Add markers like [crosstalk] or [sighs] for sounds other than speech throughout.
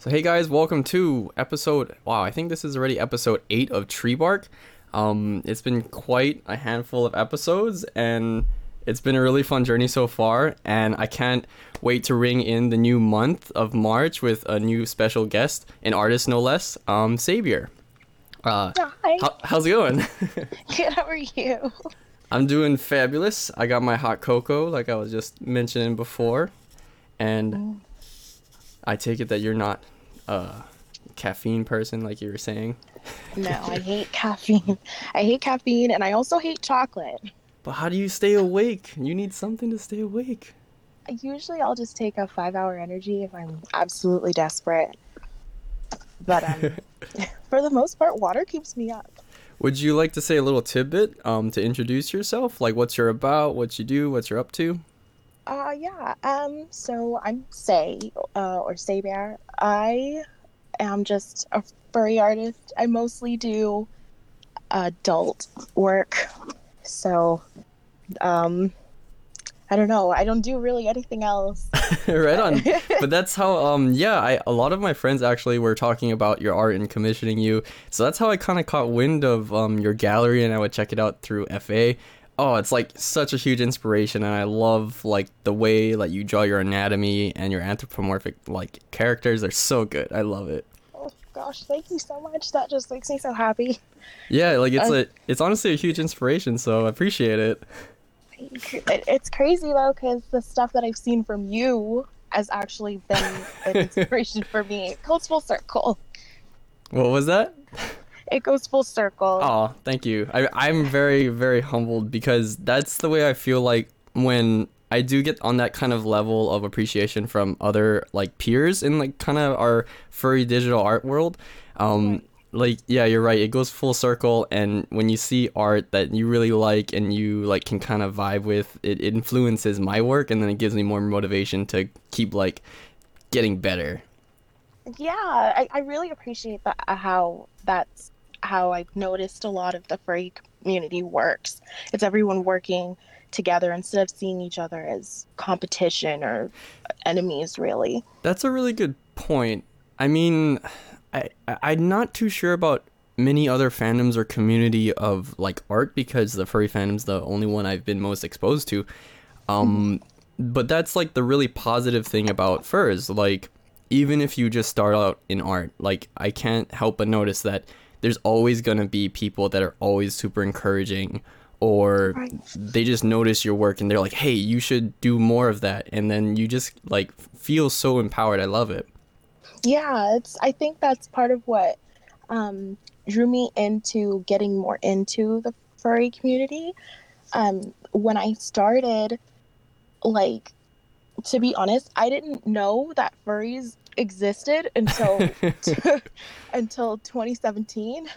So hey guys, welcome to episode. Wow, I think this is already episode eight of TreeBark. Um, it's been quite a handful of episodes, and it's been a really fun journey so far. And I can't wait to ring in the new month of March with a new special guest, an artist no less, um, Seibear. Uh, Hi. how, how's it going? [laughs] Good. How are you? I'm doing fabulous. I got my hot cocoa, like I was just mentioning before, and I take it that you're not a caffeine person, like you were saying. No, I [laughs] hate caffeine. I hate caffeine, and I also hate chocolate. But how do you stay awake? You need something to stay awake. Usually, I'll just take a five-hour energy if I'm absolutely desperate. But um, [laughs] [laughs] for the most part, water keeps me up. Would you like to say a little tidbit um, to introduce yourself? Like what you're about, what you do, what you're up to? Uh, yeah. Um, so I'm Say, uh, or Seibear. I am just a furry artist. I mostly do adult work. So, um, I don't know. I don't do really anything else. [laughs] right on. [laughs] But that's how um yeah, I a lot of my friends actually were talking about your art and commissioning you. So that's how I kind of caught wind of um your gallery and I would check it out through FA. Oh, it's like such a huge inspiration and I love like the way like you draw your anatomy and your anthropomorphic like characters. They're so good. I love it. oh gosh, thank you so much. That just makes me so happy. Yeah, like it's Uh, a it's honestly a huge inspiration, so I appreciate it. It, it's crazy though, because the stuff that I've seen from you has actually been an [laughs] inspiration for me. It goes full circle. What was that? [laughs] It goes full circle. Oh, thank you. I, I'm very, very humbled because that's the way I feel like when I do get on that kind of level of appreciation from other like peers in like kind of our furry digital art world. Um, like yeah, you're right. It goes full circle, and when you see art that you really like and you like can kind of vibe with, it, influences my work, and then it gives me more motivation to keep like getting better. Yeah, I, I really appreciate that how that's how I've noticed a lot of the furry community works. It's everyone working together instead of seeing each other as competition or enemies really. That's a really good point. I mean, I I'm not too sure about many other fandoms or community of like art because the furry fandom's the only one I've been most exposed to. Um, but that's like the really positive thing about furs. Like, even if you just start out in art, like I can't help but notice that there's always gonna be people that are always super encouraging or Right. they just notice your work and they're like, "Hey, you should do more of that." And then you just like feel so empowered. I love it. Yeah, it's I think that's part of what um, drew me into getting more into the furry community. Um, when I started, like, to be honest, I didn't know that furries existed until [laughs] [laughs] until 2017.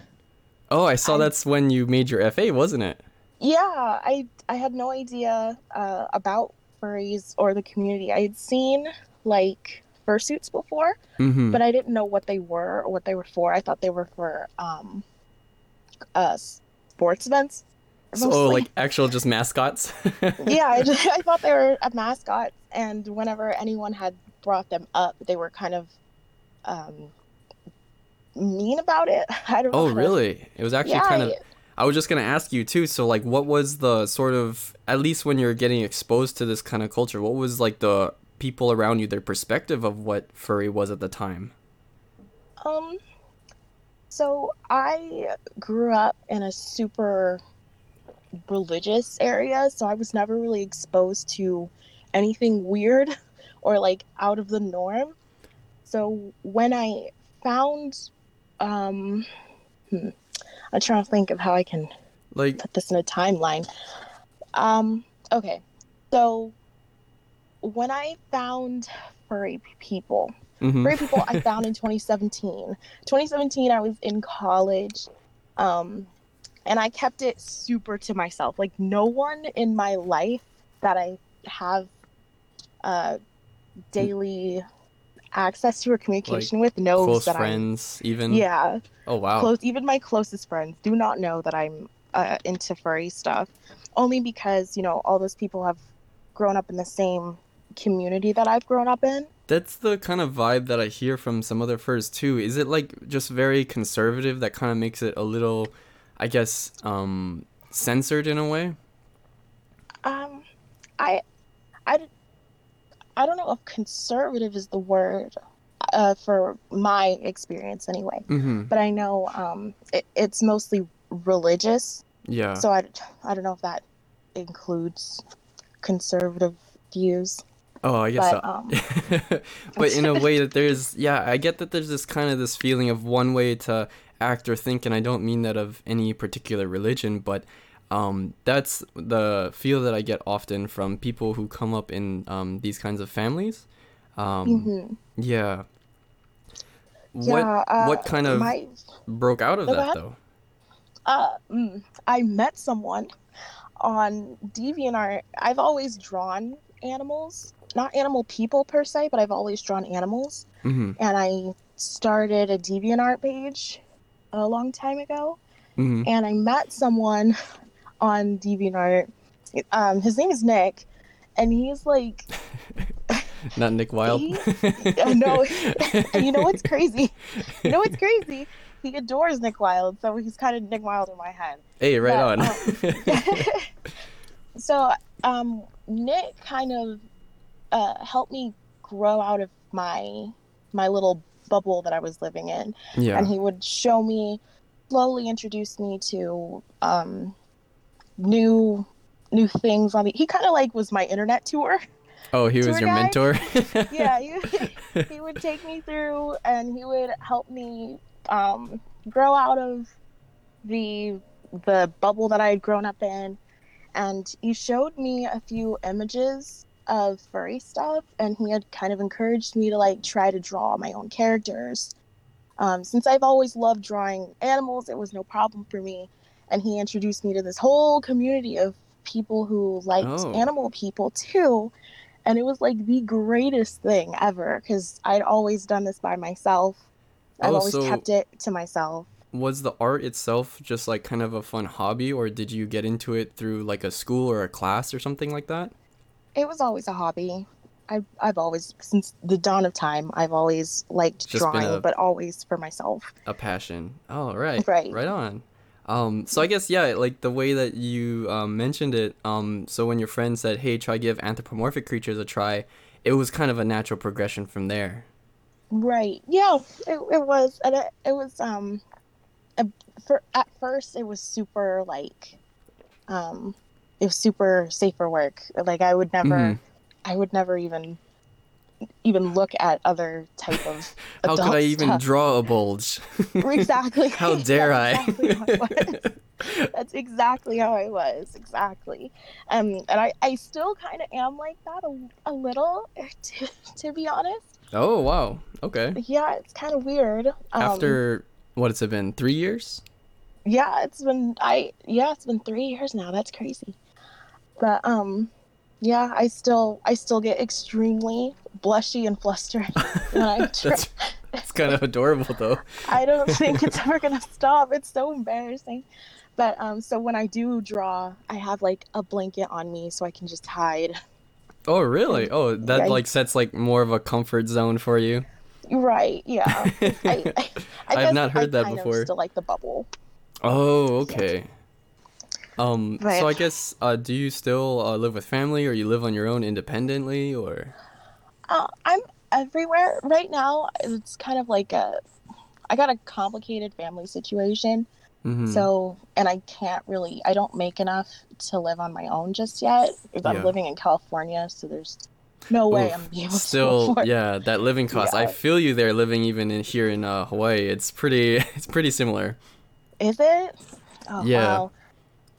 Oh, I saw I- that's when you made your FA, wasn't it? Yeah, I I had no idea uh, about furries or the community. I had seen like fursuits before, Mm-hmm. but I didn't know what they were or what they were for. I thought they were for um, uh, sports events. so, like actual just mascots. [laughs] yeah, I, just, I thought they were a mascot, and whenever anyone had brought them up, they were kind of um, mean about it. [laughs] I don't. Oh, to- really? It was actually Yeah, kind of. I- I was just gonna ask you too. So, like, what was the sort of at least when you're getting exposed to this kind of culture? What was like the people around you, their perspective of what furry was at the time? Um, so I grew up in a super religious area, so I was never really exposed to anything weird [laughs] or like out of the norm. So when I found, um, hmm, I'm trying to think of how I can Like, put this in a timeline. Um, okay, so when I found furry people, mhm. furry people I [laughs] found in 2017. 2017, I was in college, um, and I kept it super to myself. Like no one in my life that I have uh, daily access to or communication with knows close that friends, even. I'm. Yeah, Oh wow. close. Even my closest friends do not know that I'm uh, into furry stuff, only because you know all those people have grown up in the same community that I've grown up in. that's the kind of vibe that I hear from some other furs too. Is it like just very conservative that kind of makes it a little, I guess, um, censored in a way? Um, I, I, I don't know if conservative is the word uh, for my experience anyway, Mm-hmm. but I know um, it, it's mostly religious. Yeah. So I, I don't know if that includes conservative views. oh, I guess but, so. um, [laughs] but in a way that there's [laughs] yeah i get that there's this kind of this feeling of one way to act or think and i don't mean that of any particular religion but um, that's the feel that i get often from people who come up in um, these kinds of families um, mhm. yeah what Yeah, uh, what kind of my broke out of that though uh, mm, I met someone on DeviantArt. I've always drawn animals, not animal people per se, but I've always drawn animals. mm-hmm. And I started a DeviantArt page a long time ago, Mm-hmm. and I met someone on DeviantArt. Um, his name is Nick, and he's like, [laughs] not nick Wilde He- [laughs] know. and [laughs] you know what's crazy? You know what's crazy? He adores Nick Wilde, so he's kind of Nick Wilde in my head. hey right Yeah, on um, so um, Nick kind of uh, helped me grow out of my my little bubble that I was living in, yeah and he would show me, slowly introduce me to um, new new things on the. He kind of like was my internet tour. oh he was your guide? mentor [laughs] yeah, he, [laughs] he would take me through, and he would help me um, grow out of the the bubble that I had grown up in. And he showed me a few images of furry stuff, and he had kind of encouraged me to like try to draw my own characters. Um, since I've always loved drawing animals, it was no problem for me. And he introduced me to this whole community of people who liked Oh. animal people too and it was like the greatest thing ever because I'd always done this by myself. I've Oh, always so- kept it to myself. was the art itself just like kind of a fun hobby or did you get into it through like a school or a class or something like that It was always a hobby. I've, I've always, since the dawn of time, I've always liked Just drawing, a- but always for myself. a passion oh right Right. right on um so i guess yeah like the way that you um, mentioned it um so when your friend said hey try give anthropomorphic creatures a try it was kind of a natural progression from there Right. Yeah, it, it was. And it, it was, um, a, for, at first, it was super like, um, it was super safe for work. Like, I would never, Mhm. I would never even, even look at other type of [laughs] how could i even stuff. draw a bulge [laughs] exactly. [laughs] how dare That's i exactly how I was. That's exactly how I was. Exactly. Um, and I, I still kind of am like that a, a little, to, to be honest. oh wow okay Yeah, it's kind of weird. Um, after what it's been three years yeah, it's been I yeah, it's been three years now. That's crazy. But um, yeah, I still I still get extremely blushy and flustered [laughs] when I try. that's kind of adorable though I don't think it's ever gonna [laughs] stop. It's so embarrassing. But um, so when I do draw, I have like a blanket on me so I can just hide. oh really oh that Yeah. like sets like more of a comfort zone for you Right? Yeah. I, [laughs] I, I I've not heard I that kind of before. Still like the bubble. Oh, okay. Um, so I guess, uh, do you still uh, live with family, or you live on your own independently, or? Uh, I'm everywhere right now. It's kind of like a. I got a complicated family situation. Mhm. So, and I can't really, I don't make enough to live on my own just yet. I'm living in California, so there's no way Oof, I'm able to still, [laughs] yeah, that living cost. I feel you there, living even in here in uh, Hawaii. It's pretty, [laughs] it's pretty similar. Is it? Oh, Yeah. Wow.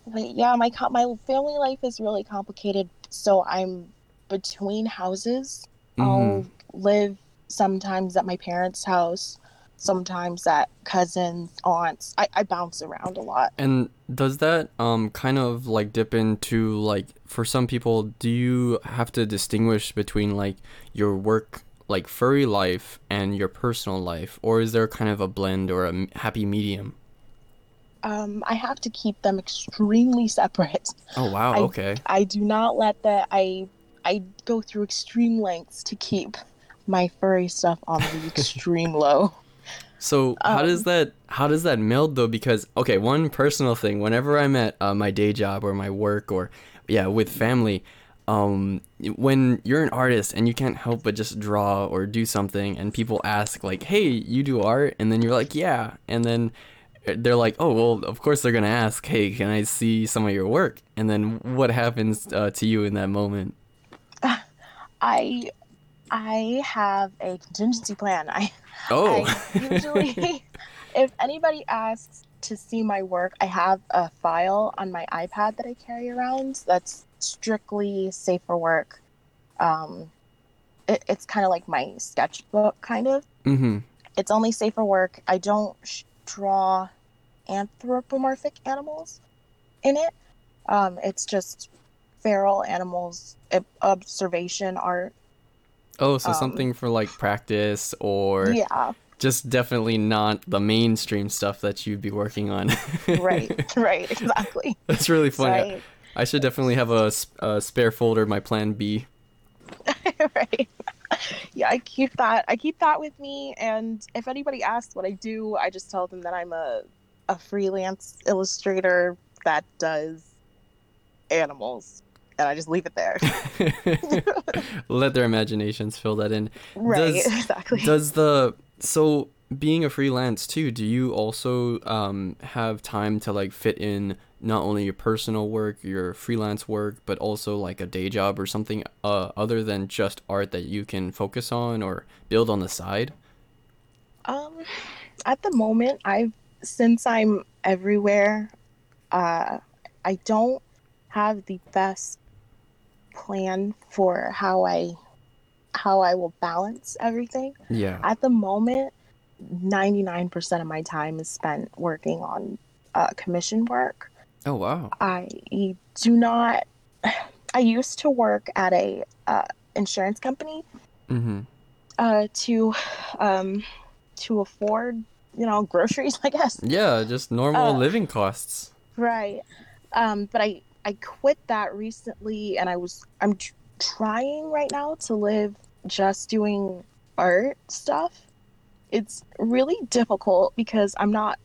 But yeah, my co- my family life is really complicated. So I'm between houses. Mhm. I'll live sometimes at my parents' house, sometimes at cousins, aunts. I, I bounce around a lot. And does that um kind of like dip into like for some people, do you have to distinguish between like your work like furry life and your personal life, or is there kind of a blend or a happy medium? Um, I have to keep them extremely separate. Oh wow, I- okay. I do not let that I I go through extreme lengths to keep my furry stuff on the [laughs] extreme low. So how does Um, that how does that meld though? Because okay, one personal thing. Whenever I'm at uh, my day job or my work or yeah with family, um, when you're an artist and you can't help but just draw or do something, and people ask like, "Hey, you do art?" and then you're like, "Yeah," and then they're like, "Oh, well, of course they're gonna ask, hey, can I see some of your work?" And then what happens uh, to you in that moment? [laughs] I I have a contingency plan. I Oh, I usually, [laughs] if anybody asks to see my work, I have a file on my iPad that I carry around that's strictly safe for work. Um, it, it's kind of like my sketchbook, kind of. mm-hmm. It's only safe for work. I don't sh- draw anthropomorphic animals in it. Um, it's just feral animals, observation art. Oh, so Um, something for like practice or Yeah, just definitely not the mainstream stuff that you'd be working on. right, [laughs] right, exactly. That's really So funny. I- I should definitely have a spare folder, my plan B. [laughs] right yeah i keep that i keep that with me and if anybody asks what i do i just tell them that i'm a a freelance illustrator that does animals and i just leave it there [laughs] Let their imaginations fill that in. right Does- [laughs] exactly Does the so being a freelance too, do you also um, have time to like fit in not only your personal work, your freelance work, but also like a day job or something uh, other than just art that you can focus on or build on the side? um at the moment i've since i'm everywhere uh i don't have the best plan for how i how i will balance everything Yeah. at the moment 99% of my time is spent working on uh, commission work Oh wow. i do not [sighs] i used to work at a uh, insurance company Mm-hmm. uh, to um, to afford you know [laughs] groceries i guess Yeah, just normal Uh, living costs. right um, but i i quit that recently and i was i'm tr- trying right now to live just doing art stuff. It's really difficult because i'm not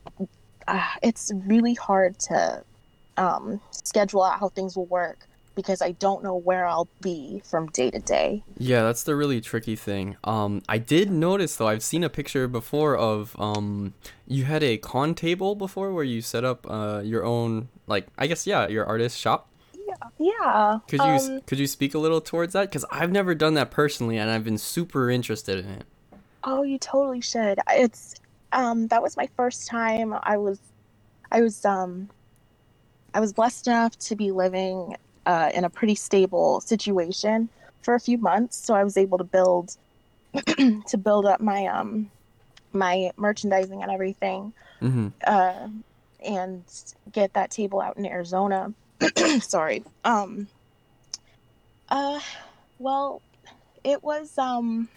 uh, it's really hard to um, schedule out how things will work because i don't know where i'll be from day to day Yeah, that's the really tricky thing. Um, I did notice though. I've seen a picture before of um, you had a con table before where you set up uh your own like I guess yeah your artist shop. yeah Could you um, could you speak a little towards that? Because I've never done that personally, and I've been super interested in it. Oh, you totally should. It's um that was my first time. I was I was um I was blessed enough to be living uh in a pretty stable situation for a few months, so I was able to build [clears throat] to build up my um my merchandising and everything Mm-hmm. uh and get that table out in Arizona. [clears throat] Sorry. Um uh well, it was um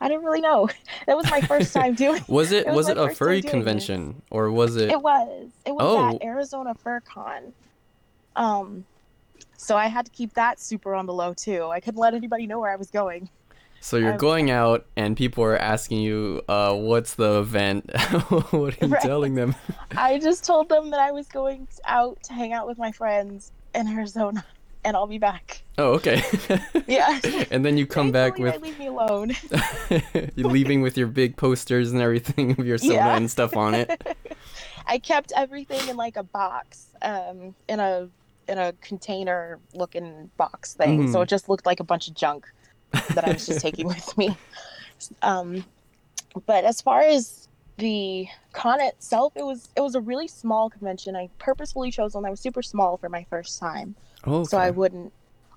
I didn't really know. [laughs] That was my first time [laughs] doing Was it, [laughs] It was, was it a furry convention or was it? It was. It was Oh. at Arizona FurCon. Um, so I had to keep that super on the low too. I couldn't let anybody know where I was going. So you're I've- going out and people are asking you, uh, what's the event? [laughs] what are you Right. telling them? I just told them that I was going out to hang out with my friends in Arizona, and I'll be back. Oh, okay. [laughs] [laughs] Yeah. and then you come back with leave me alone. you're leaving with your big posters and everything of your soda Yeah. and stuff on it. I kept everything in like a box, um, in a in a container looking box thing, so Mhm. it just looked like a bunch of junk that I was just taking [laughs] with me. Um, but as far as the con itself, it was it was a really small convention. I purposefully chose one that was super small for my first time, Oh, so I wouldn't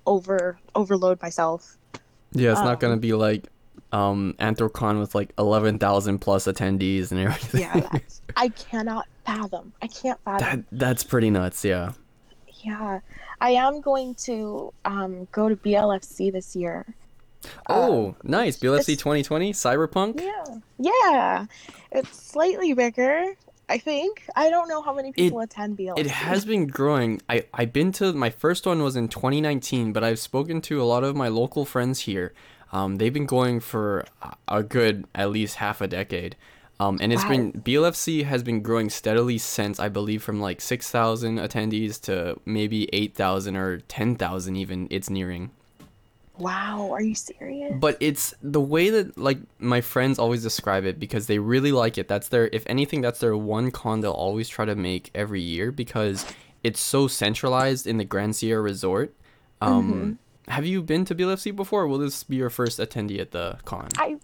over overload myself. yeah, it's not gonna um, be like um Anthrocon with like eleven thousand plus attendees and everything. Yeah, that's, [laughs] I cannot fathom. I can't fathom. that that's pretty nuts. Yeah. Yeah, I am going to um, go to BLFC this year. Oh, nice. BLFC 2020 Cyberpunk. Yeah, yeah, it's slightly bigger. I think I don't know how many people attend BLFC. It has been growing. I I've been to my first one was in 2019, but I've spoken to a lot of my local friends here. Um, they've been going for a good at least half a decade. Um, and it's been BLFC has been growing steadily since I believe from like six thousand attendees to maybe eight thousand or ten thousand even. It's nearing. Wow, are you serious? But it's the way that like my friends always describe it because they really like it. That's their if anything that's their one con they'll always try to make every year because it's so centralized in the Grand Sierra Resort. Um have you been to BLFC before? Will this be your first attendee at the con? I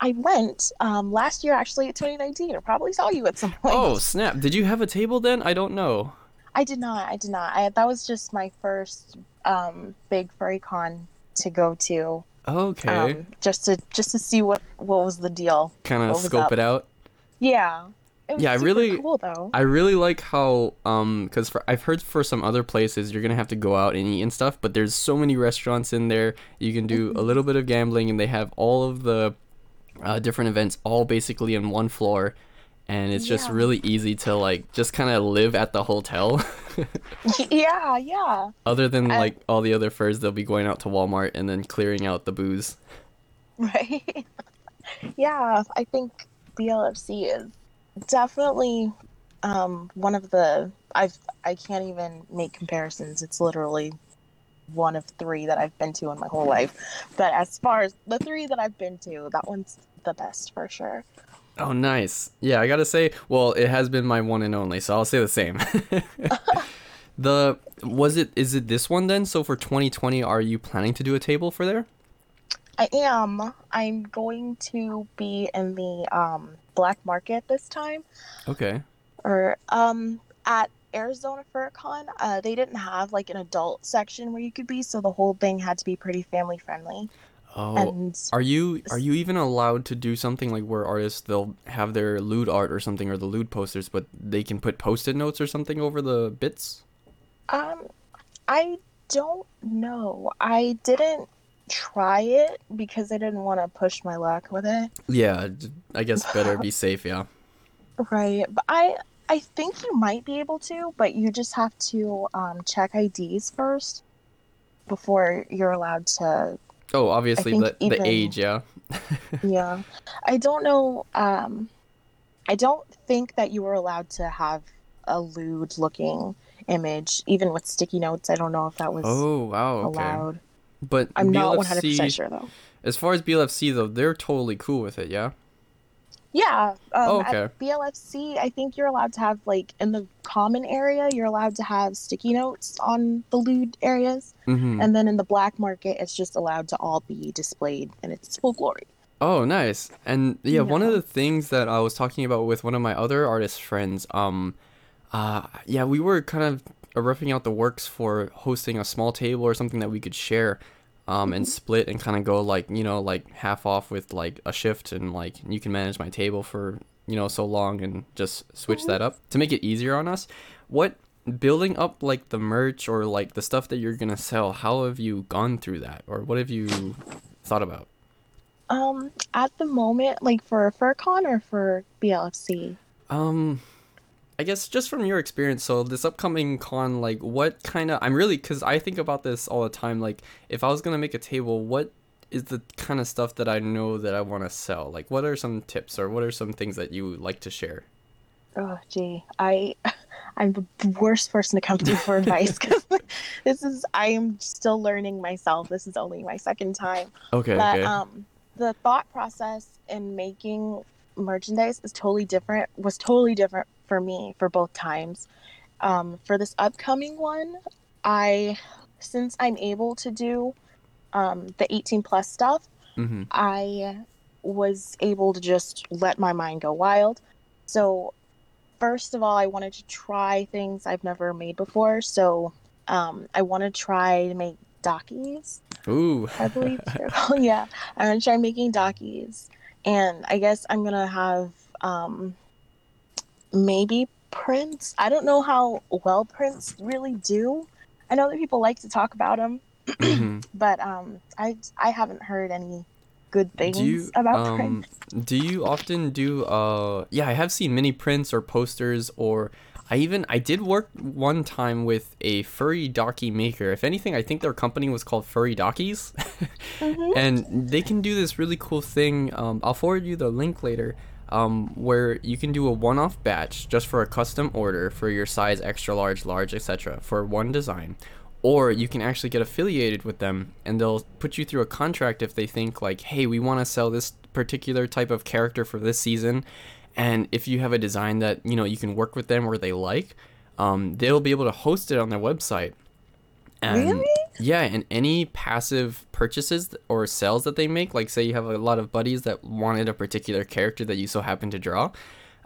I went um last year actually at 2019. I probably saw you at some point. Oh, snap. Did you have a table then? I don't know. I did not. I did not. I, that was just my first um big furry con to go to. Okay. Um, just to just to see what what was the deal. kind of scope up? it out. Yeah. It was Yeah, I really- cool though. I really like how um because for I've heard for some other places you're gonna have to go out and eat and stuff, but there's so many restaurants in there. You can do Mm-hmm. a little bit of gambling, and they have all of the uh, different events all basically in one floor, and it's just Yeah. really easy to like just kind of live at the hotel. [laughs] yeah, yeah. other than I- like all the other furs, they'll be going out to Walmart and then clearing out the booze. Right. [laughs] yeah, I think BLFC is definitely um, one of the I've I can't even make comparisons. It's literally one of three that I've been to in my whole life. But as far as the three that I've been to, that one's the best for sure. Oh, nice. Yeah, I gotta say, well, it has been my one and only, so I'll say the same. [laughs] the was it is it this one then? So for 2020, are you planning to do a table for there? I am. I'm going to be in the um, black market this time. Okay. or um at Arizona FurCon, uh, they didn't have like an adult section where you could be, so the whole thing had to be pretty family friendly. Oh, And are you are you even allowed to do something like where artists they'll have their lewd art or something or the lewd posters, but they can put post-it notes or something over the bits? um, I don't know. I didn't try it because I didn't want to push my luck with it. Yeah, I guess better be [laughs] safe. Yeah. Right, but I I think you might be able to, but you just have to um, check IDs first before you're allowed to Oh, obviously the the age. Yeah. [laughs] yeah i don't know um i don't think that you were allowed to have a lewd looking image even with sticky notes i don't know if that was Oh wow. Okay. allowed But i'm not 100% sure though As far as BLFC though, they're totally cool with it, yeah. Yeah um, Oh, okay. at blfc i think you're allowed to have like in the common area you're allowed to have sticky notes on the lewd areas Mm-hmm. and then in the black market it's just allowed to all be displayed in its full glory Oh, nice. And yeah, one of the things that I was talking about with one of my other artist friends, um, uh, yeah, we were kind of roughing out the works for hosting a small table or something that we could share, um, and split and kind of go like you know like half off with like a shift and like you can manage my table for you know so long and just switch that up to make it easier on us. What building up like the merch or like the stuff that you're gonna sell? How have you gone through that, or what have you thought about? um at the moment like for furcon or for blfc Um, I guess just from your experience, so this upcoming con, like, what kind of? I'm really because I think about this all the time. Like, if I was gonna make a table, what is the kind of stuff that I know that I want to sell? Like, what are some tips or what are some things that you like to share? Oh, gee, I, [laughs] I'm the worst person to come to for [laughs] advice because this is I am still learning myself. This is only my second time, Okay, but okay. um, the thought process in making merchandise is totally different. Was totally different for me for both times. Um, for this upcoming one, I, since I'm able to do, um, the 18 plus stuff, mm-hmm. I was able to just let my mind go wild. So, first of all, I wanted to try things I've never made before. So, um, I want to try to make dakis, Ooh. I believe. [laughs] Yeah, I'm going to try making dakis. And I guess I'm going to have um, maybe prints. I don't know how well prints really do. I know that people like to talk about them, Mhm. [clears throat] but um, I, I haven't heard any good things Do you about um prints. do you often do uh yeah I have seen many prints or posters or I even I did work one time with a furry daki maker. If anything, I think their company was called Furry Dakis, [laughs] Mhm. and they can do this really cool thing. Um, I'll forward you the link later, um, where you can do a one-off batch just for a custom order for your size, extra large, large, etc. for one design, or you can actually get affiliated with them, and they'll put you through a contract if they think like, hey, we want to sell this particular type of character for this season and if you have a design that you know you can work with them or they like um, they'll be able to host it on their website and Really? yeah and any passive purchases or sales that they make like say you have a lot of buddies that wanted a particular character that you so happen to draw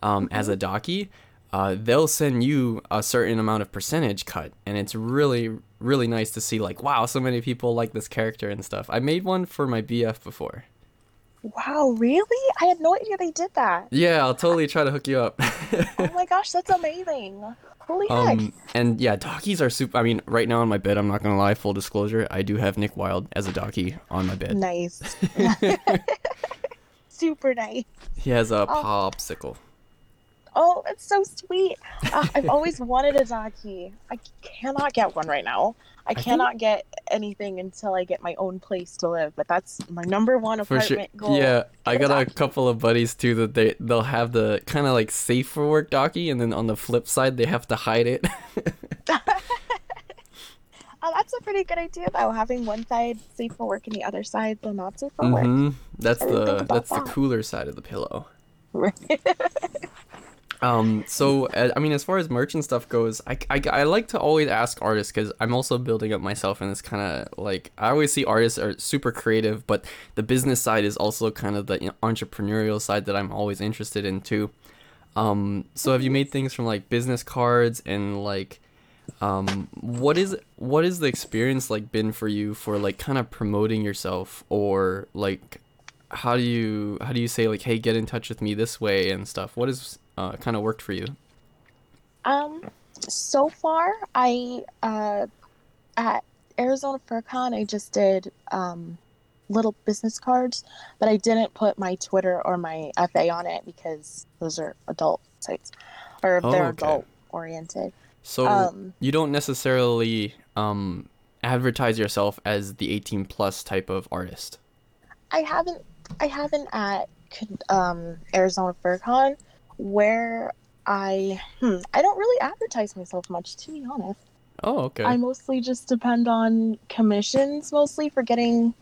um, as a daki uh, they'll send you a certain amount of percentage cut and it's really really nice to see like wow so many people like this character and stuff i made one for my bf before Wow, really? I had no idea they did that. yeah i'll totally try to hook you up Oh my [laughs] gosh, that's amazing. Holy heck. Um, and yeah, Dakis are super. I mean, right now on my bed, I'm not gonna lie. Full disclosure, I do have Nick Wilde as a Daki on my bed. Nice. [laughs] Super nice. He has a Oh. popsicle. Oh, that's so sweet. Ah, I've always wanted a Daki. I cannot get one right now. I, think- cannot get anything until I get my own place to live. But that's my number one For sure. apartment goal. Yeah, I Get a got a couple of buddies too that they they'll have the kind of like safe for work Daki, and then on the flip side they have to hide it. Oh, [laughs] that's a pretty good idea, though. Having one side safe for work and the other side the not safe for work. hmm That's the think that's the cooler side of the pillow. [laughs] Um, so uh, I mean, as far as merch and stuff goes, I, I, I like to always ask artists because I'm also building up myself in this kind of like I always see artists are super creative, but the business side is also kind of the you know, entrepreneurial side that I'm always interested in too. Um, so have you made things from like business cards and like, um, what is what is the experience like been for you for like kind of promoting yourself or like how do you how do you say like hey get in touch with me this way and stuff what has uh, kind of worked for you Um, so far, I uh, at Arizona FurCon, I just did um, little business cards, but I didn't put my Twitter or my FA on it because those are adult sites, or Oh, they're okay. adult oriented. so Um, you don't necessarily um advertise yourself as the 18 plus type of artist I haven't, I haven't at um, Arizona FurCon where I, hmm, I don't really advertise myself much, to be honest. oh okay I mostly just depend on commissions mostly for getting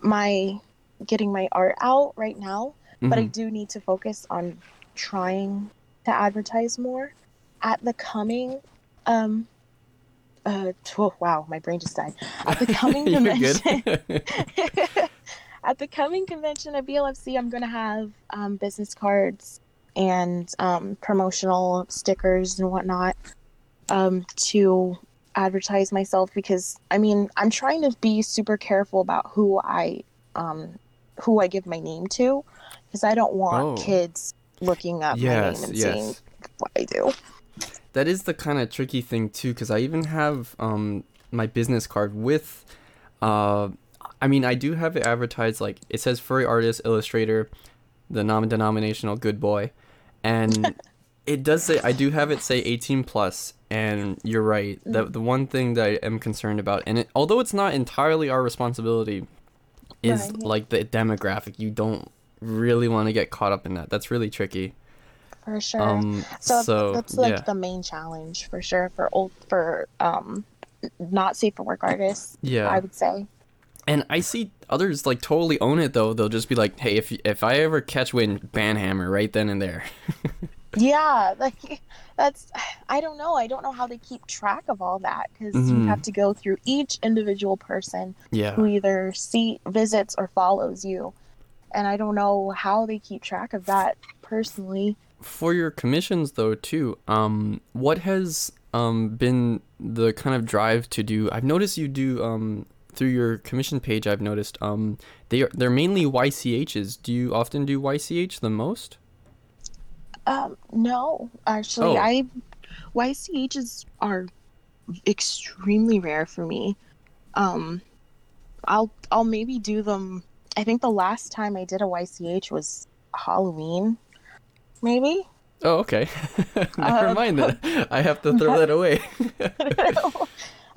my getting my art out right now, but I Mhm. do need to focus on trying to advertise more at the coming um uh oh, wow, my brain just died. At the [laughs] coming convention [laughs] [laughs] at the coming convention at BLFC, I'm gonna have um, business cards and um, promotional stickers and whatnot um, to advertise myself because I mean I'm trying to be super careful about who I um, who I give my name to because I don't want Oh. kids looking up my name and seeing what I do. that is the kind of tricky thing too because i even have um my business card with uh i mean i do have it advertised like it says furry artist illustrator the non-denominational good boy and [laughs] it does say i do have it say 18 plus and you're right the, the one thing that i am concerned about and it, although it's not entirely our responsibility is Right. like the demographic you don't really want to get caught up in that that's really tricky For sure. um so, so, that's like yeah the main challenge for sure for old for um not safe for work artists. yeah I would say. And I see others like totally own it though. They'll just be like, "Hey, if if I ever catch wind, banhammer right then and there." [laughs] Yeah, like that's I don't know. I don't know how they keep track of all that because Mhm. you have to go through each individual person yeah. who either see visits or follows you, and I don't know how they keep track of that personally. For your commissions though too, um, what has um been the kind of drive to do? I've noticed you do um through your commission page. I've noticed um they are they're mainly YCHs. Do you often do YCH the most? Um, no, actually, Oh. I YCHs are extremely rare for me. Um, I'll I'll maybe do them. I think the last time I did a YCH was Halloween, maybe. Oh, okay. [laughs] Never Um, mind that. [laughs] I have to throw that away. [laughs]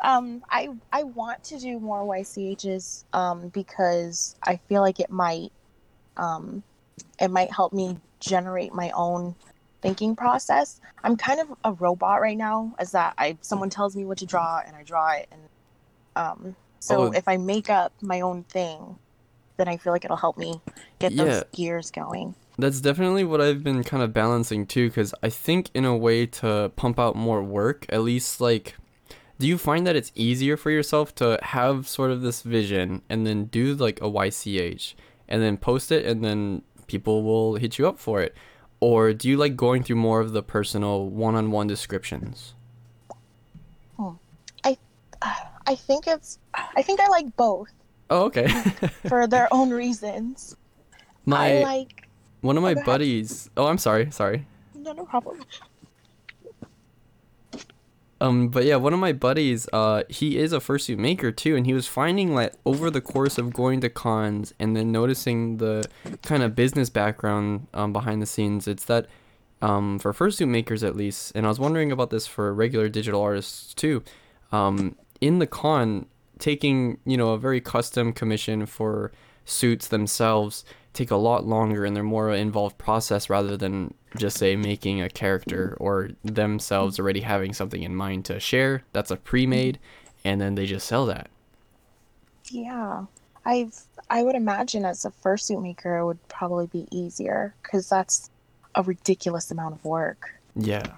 um, I I want to do more YCHs um, because I feel like it might um, it might help me generate my own thinking process. I'm kind of a robot right now, as that I someone tells me what to draw and I draw it, and um, so Oh. if I make up my own thing, then I feel like it'll help me get Yeah. those gears going. That's definitely what I've been kind of balancing too, because I think in a way to pump out more work, at least like, do you find that it's easier for yourself to have sort of this vision and then do like a YCH and then post it and then people will hit you up for it? Or do you like going through more of the personal one on one descriptions? Hmm. I think it's I think I like both Oh, okay. [laughs] for [laughs] their own reasons. my I like one of my oh, ahead. buddies. Oh, I'm sorry. Sorry. no no problem. Um, but yeah, one of my buddies, uh, he is a fursuit maker too, and he was finding like over the course of going to cons and then noticing the kind of business background um, behind the scenes, it's that um, for fursuit makers at least, and I was wondering about this for regular digital artists too. Um, in the con, taking you know a very custom commission for suits themselves take a lot longer and they're more involved process rather than just say making a character or themselves already having something in mind to share that's a pre-made and then they just sell that. Yeah, I've I would imagine as a fursuit maker it would probably be easier because that's a ridiculous amount of work. yeah.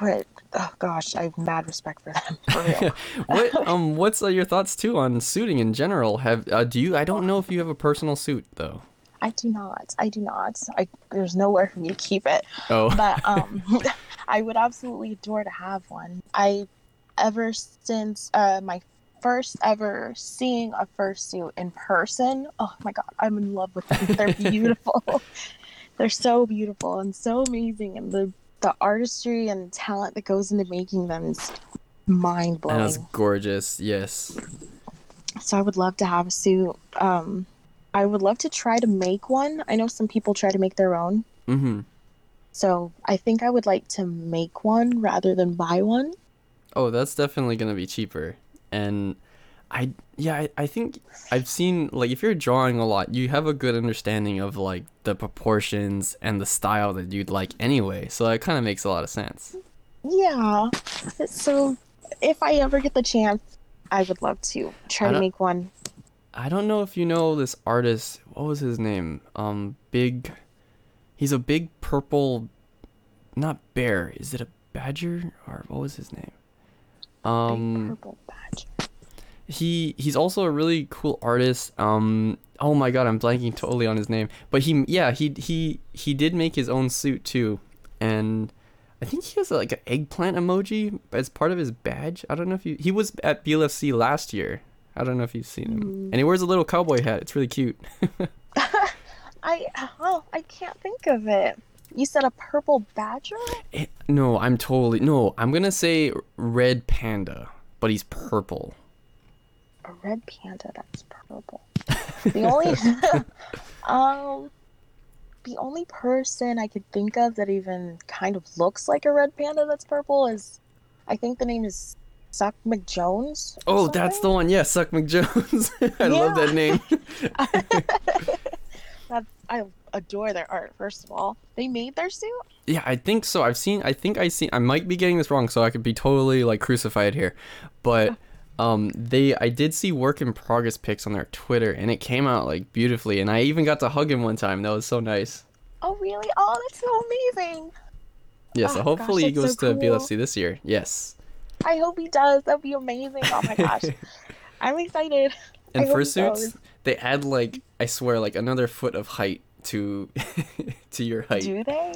But oh gosh, I have mad respect for them for real. [laughs] what um what's uh, your thoughts too on suiting in general? Have uh, do you i don't know if you have a personal suit though I do not. I do not. I there's nowhere for me to keep it. oh But [laughs] um, [laughs] I would absolutely adore to have one. I ever since uh my first ever seeing a fursuit in person. Oh my god, I'm in love with them. They're [laughs] beautiful. They're so beautiful and so amazing, and the the artistry and talent that goes into making them is mind and that's gorgeous yes So I would love to have a suit. Um, I would love to try to make one. I know some people try to make their own. mm-hmm So I think I would like to make one rather than buy one. Oh, that's definitely gonna be cheaper. And I yeah, I, I think I've seen like if you're drawing a lot, you have a good understanding of like the proportions and the style that you'd like anyway. So that kind of makes a lot of sense. Yeah. So if I ever get the chance, I would love to try to make one. I don't know if you know this artist. What was his name? Um, big. He's a big purple, not bear. Is it a badger or what was his name? Big Um, purple badge. he he's also a really cool artist um oh my god i'm blanking totally on his name but he yeah he he he did make his own suit too and i think he has like an eggplant emoji as part of his badge i don't know if you he was at blfc last year i don't know if you've seen him Mm. and he wears a little cowboy hat it's really cute [laughs] I oh I can't think of it. You said a purple badger? It- no i'm totally no i'm gonna say red panda but he's purple A red panda that's purple. The only [laughs] um the only person I could think of that even kind of looks like a red panda that's purple is I think the name is Suck McJones. oh that's the one yeah suck mcjones [laughs] i love that name [laughs] [laughs] That's I adore their art. First of all, they made their suit. Yeah, I think so. I've seen. I think I see. I might be getting this wrong, so I could be totally like crucified here, but um, they. I did see work in progress pics on their Twitter, and it came out like beautifully, and I even got to hug him one time. That was so nice. Oh really? Oh, that's so amazing. Yeah, Oh, so gosh, hopefully he goes so to cool. BLFC this year. Yes. I hope he does. That'd be amazing. Oh my gosh, [laughs] I'm excited. And fursuits, they add like I swear like another foot of height to [laughs] to your height. Do they?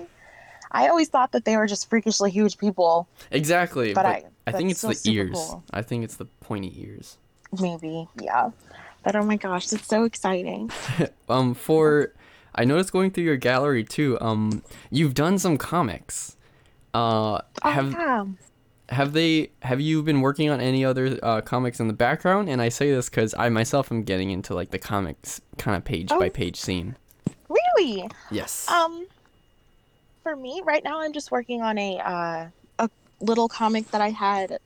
I always thought that they were just freakishly huge people. Exactly. But But, I- I, think it's so the ears. cool. I think it's the pointy ears. Maybe, yeah. But oh my gosh, it's so exciting. [laughs] um for I noticed going through your gallery too. Um, you've done some comics. Uh, Oh, have yeah. Have they have you been working on any other uh, comics in the background? And I say this because I myself am getting into like the comics kind of page Oh. by page scene. Really? Yes. Um, for me right now, I'm just working on a uh, a little comic that I had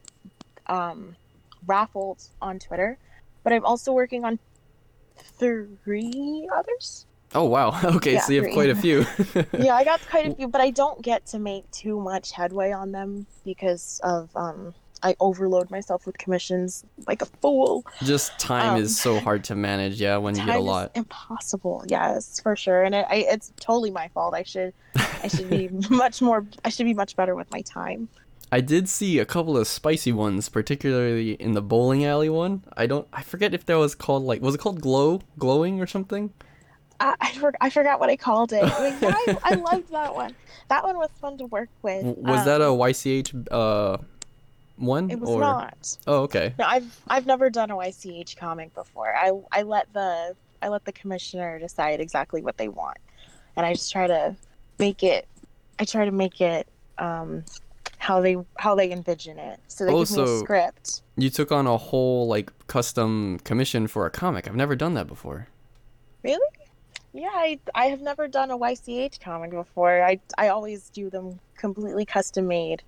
um, raffled on Twitter, but I'm also working on three others. Oh wow. [laughs] Okay, Yeah, so you have three. quite a few. [laughs] [laughs] Yeah, I got quite a few, but I don't get to make too much headway on them because of um, I overload myself with commissions like a fool. Just time Um, is so hard to manage. Yeah, when you get a lot. impossible. Yes, for sure, and it, I, it's totally my fault. I should I should be much more. I should be much better with my time. I did see a couple of spicy ones, particularly in the bowling alley one. I don't. I forget if that was called like. Was it called glow, glowing or something? I, I, for, I forgot what I called it. I, yeah, I, I loved that one. That one was fun to work with. Was that a Um, YCH uh one? It was or... not. Oh, okay. No, I've I've never done a YCH comic before. I I let the I let the commissioner decide exactly what they want, and I just try to make it. I try to make it um, how they how they envision it. So they Oh, give me a script. You took on a whole like custom commission for a comic. I've never done that before. Really? Yeah, I I have never done a YCH comic before. I I always do them completely custom made.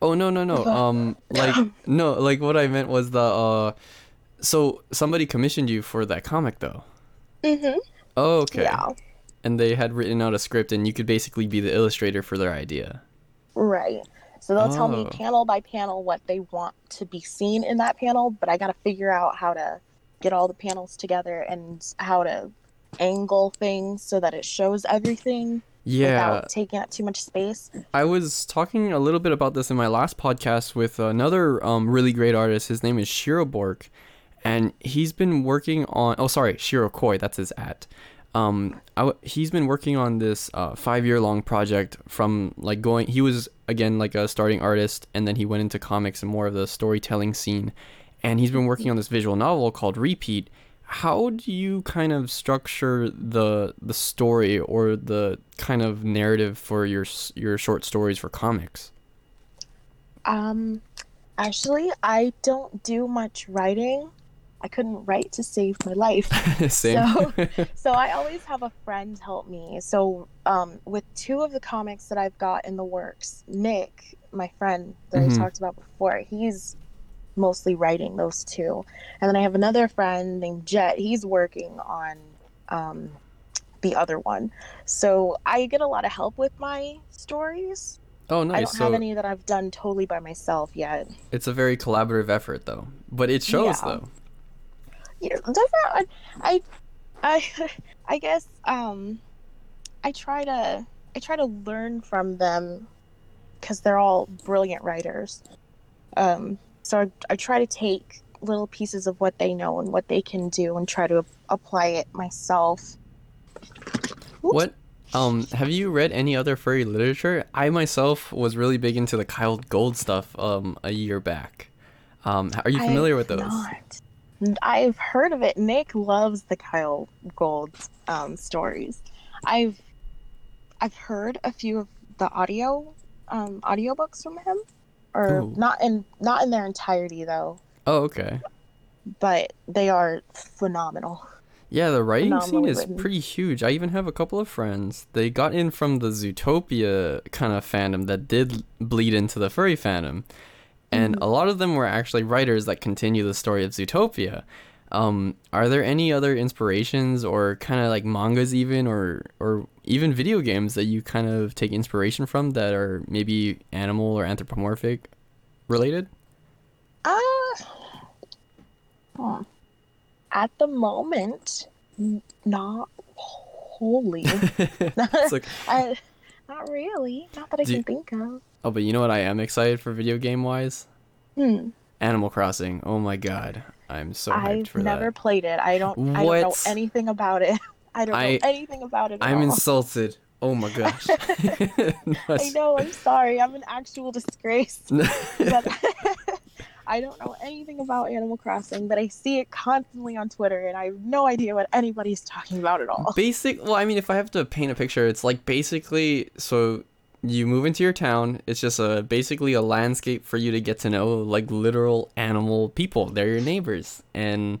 Oh no no no. [laughs] Um like [laughs] no like what I meant was the uh so somebody commissioned you for that comic though. Mm-hmm. Oh okay. Yeah. And they had written out a script and you could basically be the illustrator for their idea. Right. So they'll tell me Oh. panel by panel what they want to be seen in that panel, but I got to figure out how to get all the panels together and how to angle things so that it shows everything Yeah. without taking up too much space. I was talking a little bit about this in my last podcast with another um, really great artist. His name is Shiro Bork, and he's been working on. Oh, sorry, Shiro Koi. That's his at. Um, I w he's been working on this uh, five-year-long project from like going. He was again like a starting artist, and then he went into comics and more of the storytelling scene. And he's been working on this visual novel called Repeat. How do you kind of structure the the story or the kind of narrative for your your short stories for comics? Um, actually, I don't do much writing. I couldn't write to save my life. [laughs] Same. [laughs] so I always have a friend help me. So um, with two of the comics that I've got in the works, Nick, my friend that Mhm. I talked about before, he's mostly writing those two, and then I have another friend named Jet. He's working on um, the other one. So I get a lot of help with my stories. oh, nice. I don't have So any that I've done totally by myself yet. it's a very collaborative effort, though. But it shows, Yeah. though. Yeah, I I [laughs] I guess um I try to I try to learn from them because they're all brilliant writers. Um, so I, I try to take little pieces of what they know and what they can do and try to apply it myself. Oops. What? Um, have you read any other furry literature? I myself was really big into the Kyell Gold stuff um a year back. Um, are you familiar with those? Not. I've heard of it. Nick loves the Kyell Gold um, stories. I've I've heard a few of the audio um, audiobooks from him, or Ooh. not in not in their entirety though, Oh, okay. but they are phenomenal. Yeah, the writing scene is written. pretty huge. I even have a couple of friends. They got in from the Zootopia kind of fandom that did bleed into the furry fandom. And Mhm. a lot of them were actually writers that continue the story of Zootopia. Um, are there any other inspirations or kind of like mangas even or or even video games that you kind of take inspiration from that are maybe animal or anthropomorphic related? Uh, hmm. At the moment, not wholly. [laughs] [laughs] It's like, I, not really. Not that I can you- think of. oh, but you know what I am excited for video game wise? Hmm. Animal Crossing. Oh my god. I'm so hyped for that. I've never played it. I don't. I don't know anything about it. [laughs] I don't I- know anything about it. I'm all. insulted. Oh my gosh. [laughs] I know. I'm sorry. I'm an actual disgrace. [laughs] [laughs] I don't know anything about Animal Crossing, but I see it constantly on Twitter, and I have no idea what anybody's talking about at all. Basic. Well, I mean, if I have to paint a picture, it's like basically so you move into your town. It's just a basically a landscape for you to get to know like literal animal people. They're your neighbors, and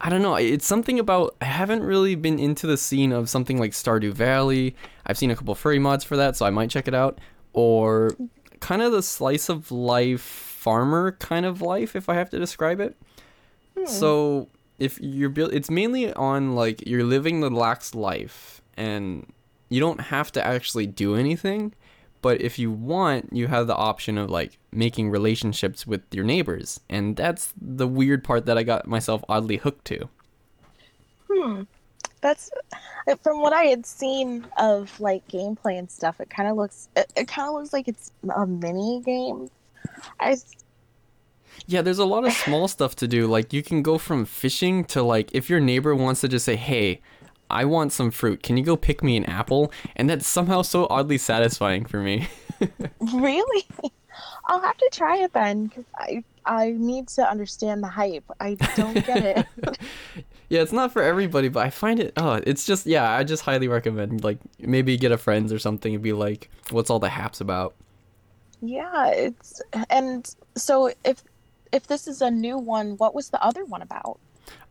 I don't know. It's something about I haven't really been into the scene of something like Stardew Valley. I've seen a couple furry mods for that, so I might check it out. Or kind of the slice of life farmer kind of life, if I have to describe it. Hmm. So if you're it's mainly on like you're living the lax life, and you don't have to actually do anything. But if you want, you have the option of like making relationships with your neighbors, and that's the weird part that I got myself oddly hooked to. Hmm. That's uh, from what I had seen of like gameplay and stuff. It kind of looks. It, it kind of looks like it's a mini game. i Yeah, there's a lot of small stuff to do. Like you can go from fishing to like if your neighbor wants to just say, "Hey, I want some fruit. Can you go pick me an apple?" And that's somehow so oddly satisfying for me. [laughs] Really? I'll have to try it then because I I need to understand the hype. I don't get it. [laughs] [laughs] yeah, it's not for everybody, but I find it oh, it's just yeah, I just highly recommend like maybe get a friends or something and be like, "What's all the haps about?" yeah, it's and so if if this is a new one, what was the other one about?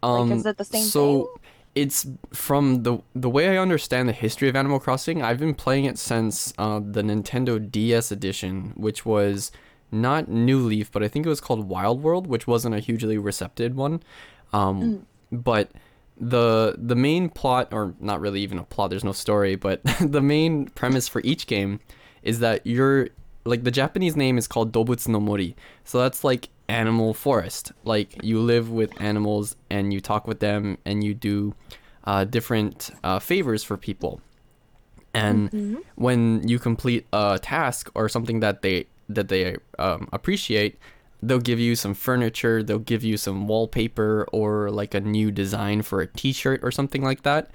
Um like, is it the same so thing? It's from the the way I understand the history of Animal Crossing. I've been playing it since uh, the Nintendo DS edition, which was not New Leaf, but I think it was called Wild World, which wasn't a hugely recepted one. Um, But the the main plot, or not really even a plot, there's no story, but [laughs] the main premise for each game is that you're like the Japanese name is called Dobutsu no Mori, so that's like animal forest. Like you live with animals and you talk with them and you do uh, different uh, favors for people. And when you complete a task or something that they that they um, appreciate, they'll give you some furniture, they'll give you some wallpaper or like a new design for a T-shirt or something like that.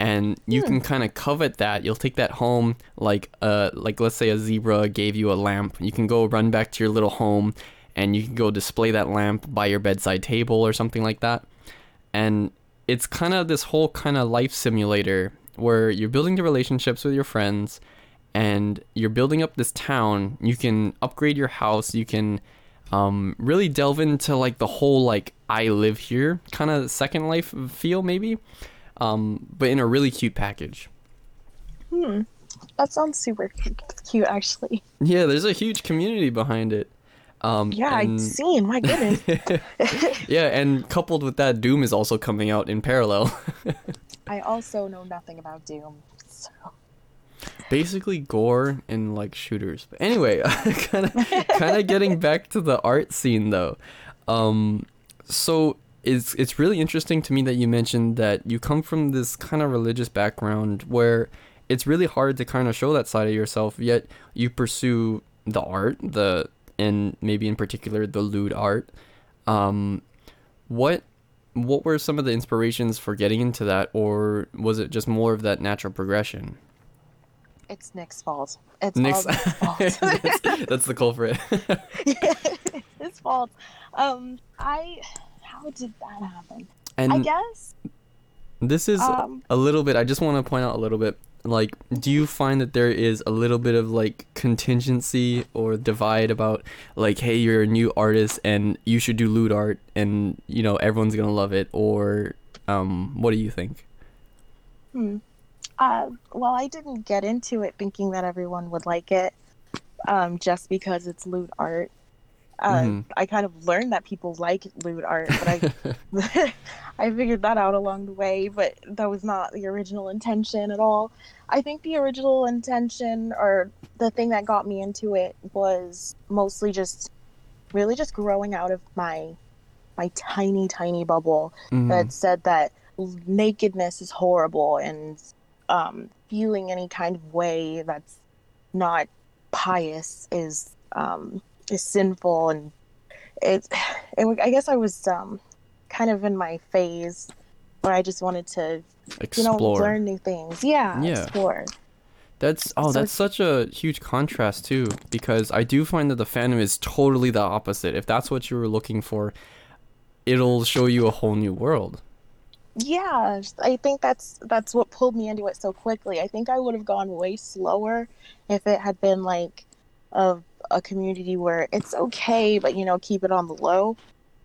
And you can kind of covet that. You'll take that home, like uh, like let's say a zebra gave you a lamp. You can go run back to your little home, and you can go display that lamp by your bedside table or something like that. And it's kind of this whole kind of life simulator where you're building the relationships with your friends and you're building up this town. You can upgrade your house. You can um, really delve into like the whole like I live here kind of second life feel maybe, um, but in a really cute package. Hmm. That sounds super cute, actually. Yeah, there's a huge community behind it. Um, Yeah, and- I've seen. My goodness. [laughs] yeah, and coupled with that, Doom is also coming out in parallel. [laughs] I also know nothing about Doom. So. basically gore and like shooters. But anyway, kind of kind of getting back to the art scene though. Um, so it's it's really interesting to me that you mentioned that you come from this kind of religious background where it's really hard to kind of show that side of yourself. Yet you pursue the art, the and maybe in particular the lewd art. Um, what what were some of the inspirations for getting into that, or was it just more of that natural progression? It's Nick's fault. It's Nick's, all Nick's [laughs] fault. that's, that's the culprit. [laughs] it's his fault. Um, I. How did that happen? And I guess. this is Um, a little bit. I just want to point out a little bit. Like, do you find that there is a little bit of like contingency or divide about like, hey, you're a new artist and you should do lewd art, and you know everyone's gonna love it, or um, what do you think? Hmm. Uh, well, I didn't get into it thinking that everyone would like it, um, just because it's lewd art. Uh, Mhm. I kind of learned that people like lewd art, but I [laughs] [laughs] I figured that out along the way. But that was not the original intention at all. I think the original intention, or the thing that got me into it, was mostly just, really just growing out of my, my tiny, tiny bubble Mhm. that said that nakedness is horrible and um, feeling any kind of way that's not pious is um, is sinful and it, it I guess I was um, kind of in my phase where I just wanted to you know Explore. learn new things yeah, Yeah. explore That's oh, So that's such a huge contrast too, because I do find that the fandom is totally the opposite. If that's what you were looking for, it'll show you a whole new world. yeah I think that's that's what pulled me into it so quickly I think I would have gone way slower if it had been like a a community where it's okay but you know keep it on the low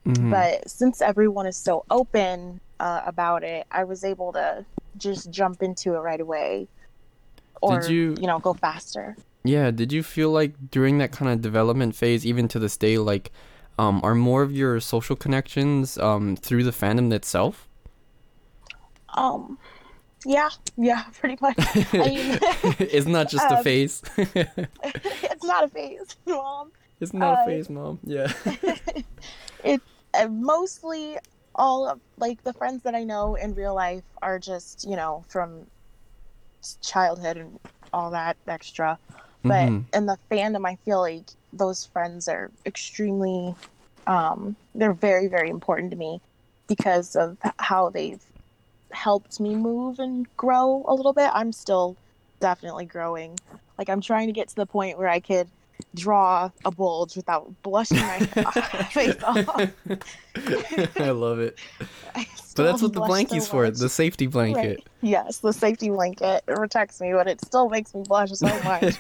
Mhm. but since everyone is so open uh, about it i was able to just jump into it right away or you- you know go faster. Yeah, did you feel like during that kind of development phase, even to this day, like, um, are more of your social connections um through the fandom itself? Um, yeah, yeah, [laughs] pretty much. I mean, [laughs] it's not just a Um, phase. [laughs] it's not a phase, mom. it's not a uh, phase, mom. Yeah. it uh, mostly all of like the friends that I know in real life are just you know from childhood and all that extra. But Mhm. in the fandom, I feel like those friends are extremely, um, they're very very important to me because of how they've helped me move and grow a little bit. I'm still definitely growing. Like I'm trying to get to the point where I could draw a bulge without blushing my [laughs] [laughs] face off. [laughs] I love it. I But that's what the blankie's so for, the safety blanket. Right. Yes, the safety blanket it protects me, but it still makes me blush so much.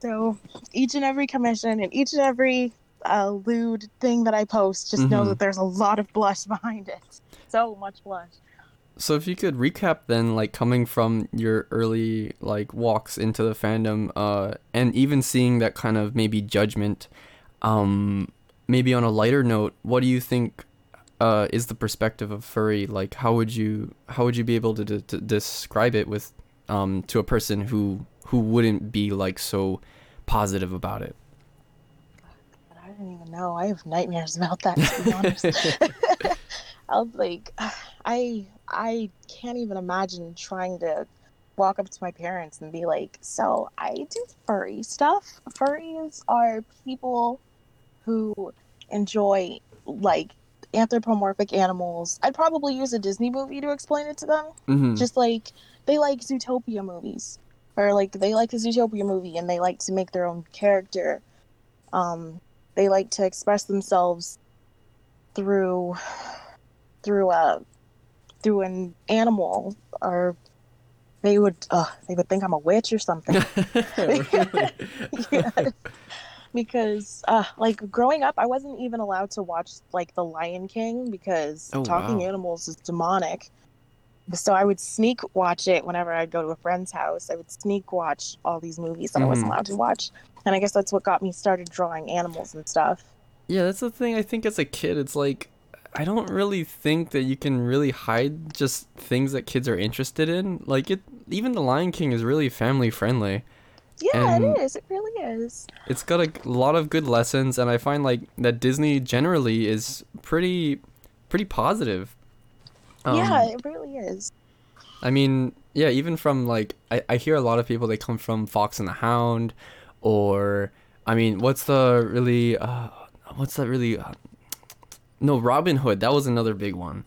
so each and every commission and each and every uh, lewd thing that I post, just know Mhm. that there's a lot of blush behind it. So much blush. So if you could recap then like coming from your early like walks into the fandom uh and even seeing that kind of maybe judgment um maybe on a lighter note what do you think uh is the perspective of furry like how would you how would you be able to, to, to describe it with um to a person who who wouldn't be like so positive about it I don't even know. I have nightmares about that, to be honest. [laughs] I was like, [sighs] I I can't even imagine trying to walk up to my parents and be like, "So I do furry stuff. Furries are people who enjoy like anthropomorphic animals." I'd probably use a Disney movie to explain it to them. mm-hmm. Just like they like Zootopia movies, or like they like a Zootopia movie and they like to make their own character. Um, they like to express themselves through through a through an animal, or they would uh, they would think I'm a witch or something. [laughs] [laughs] Yes. because uh like growing up i wasn't even allowed to watch like the lion king because Oh, talking wow. animals is demonic so i would sneak watch it whenever i'd go to a friend's house i would sneak watch all these movies that i wasn't Mhm. allowed to watch and i guess that's what got me started drawing animals and stuff Yeah, that's the thing. I think as a kid, it's like I don't really think that you can really hide just things that kids are interested in. Like it, even The Lion King is really family friendly. yeah And- it is it really is It's got a lot of good lessons, and I find like that Disney generally is pretty, pretty positive. yeah Um, it really is I mean, yeah, even from like I, I hear a lot of people they come from Fox and the Hound, or I mean, what's the really uh, what's that really? Uh, no, Robin Hood. That was another big one.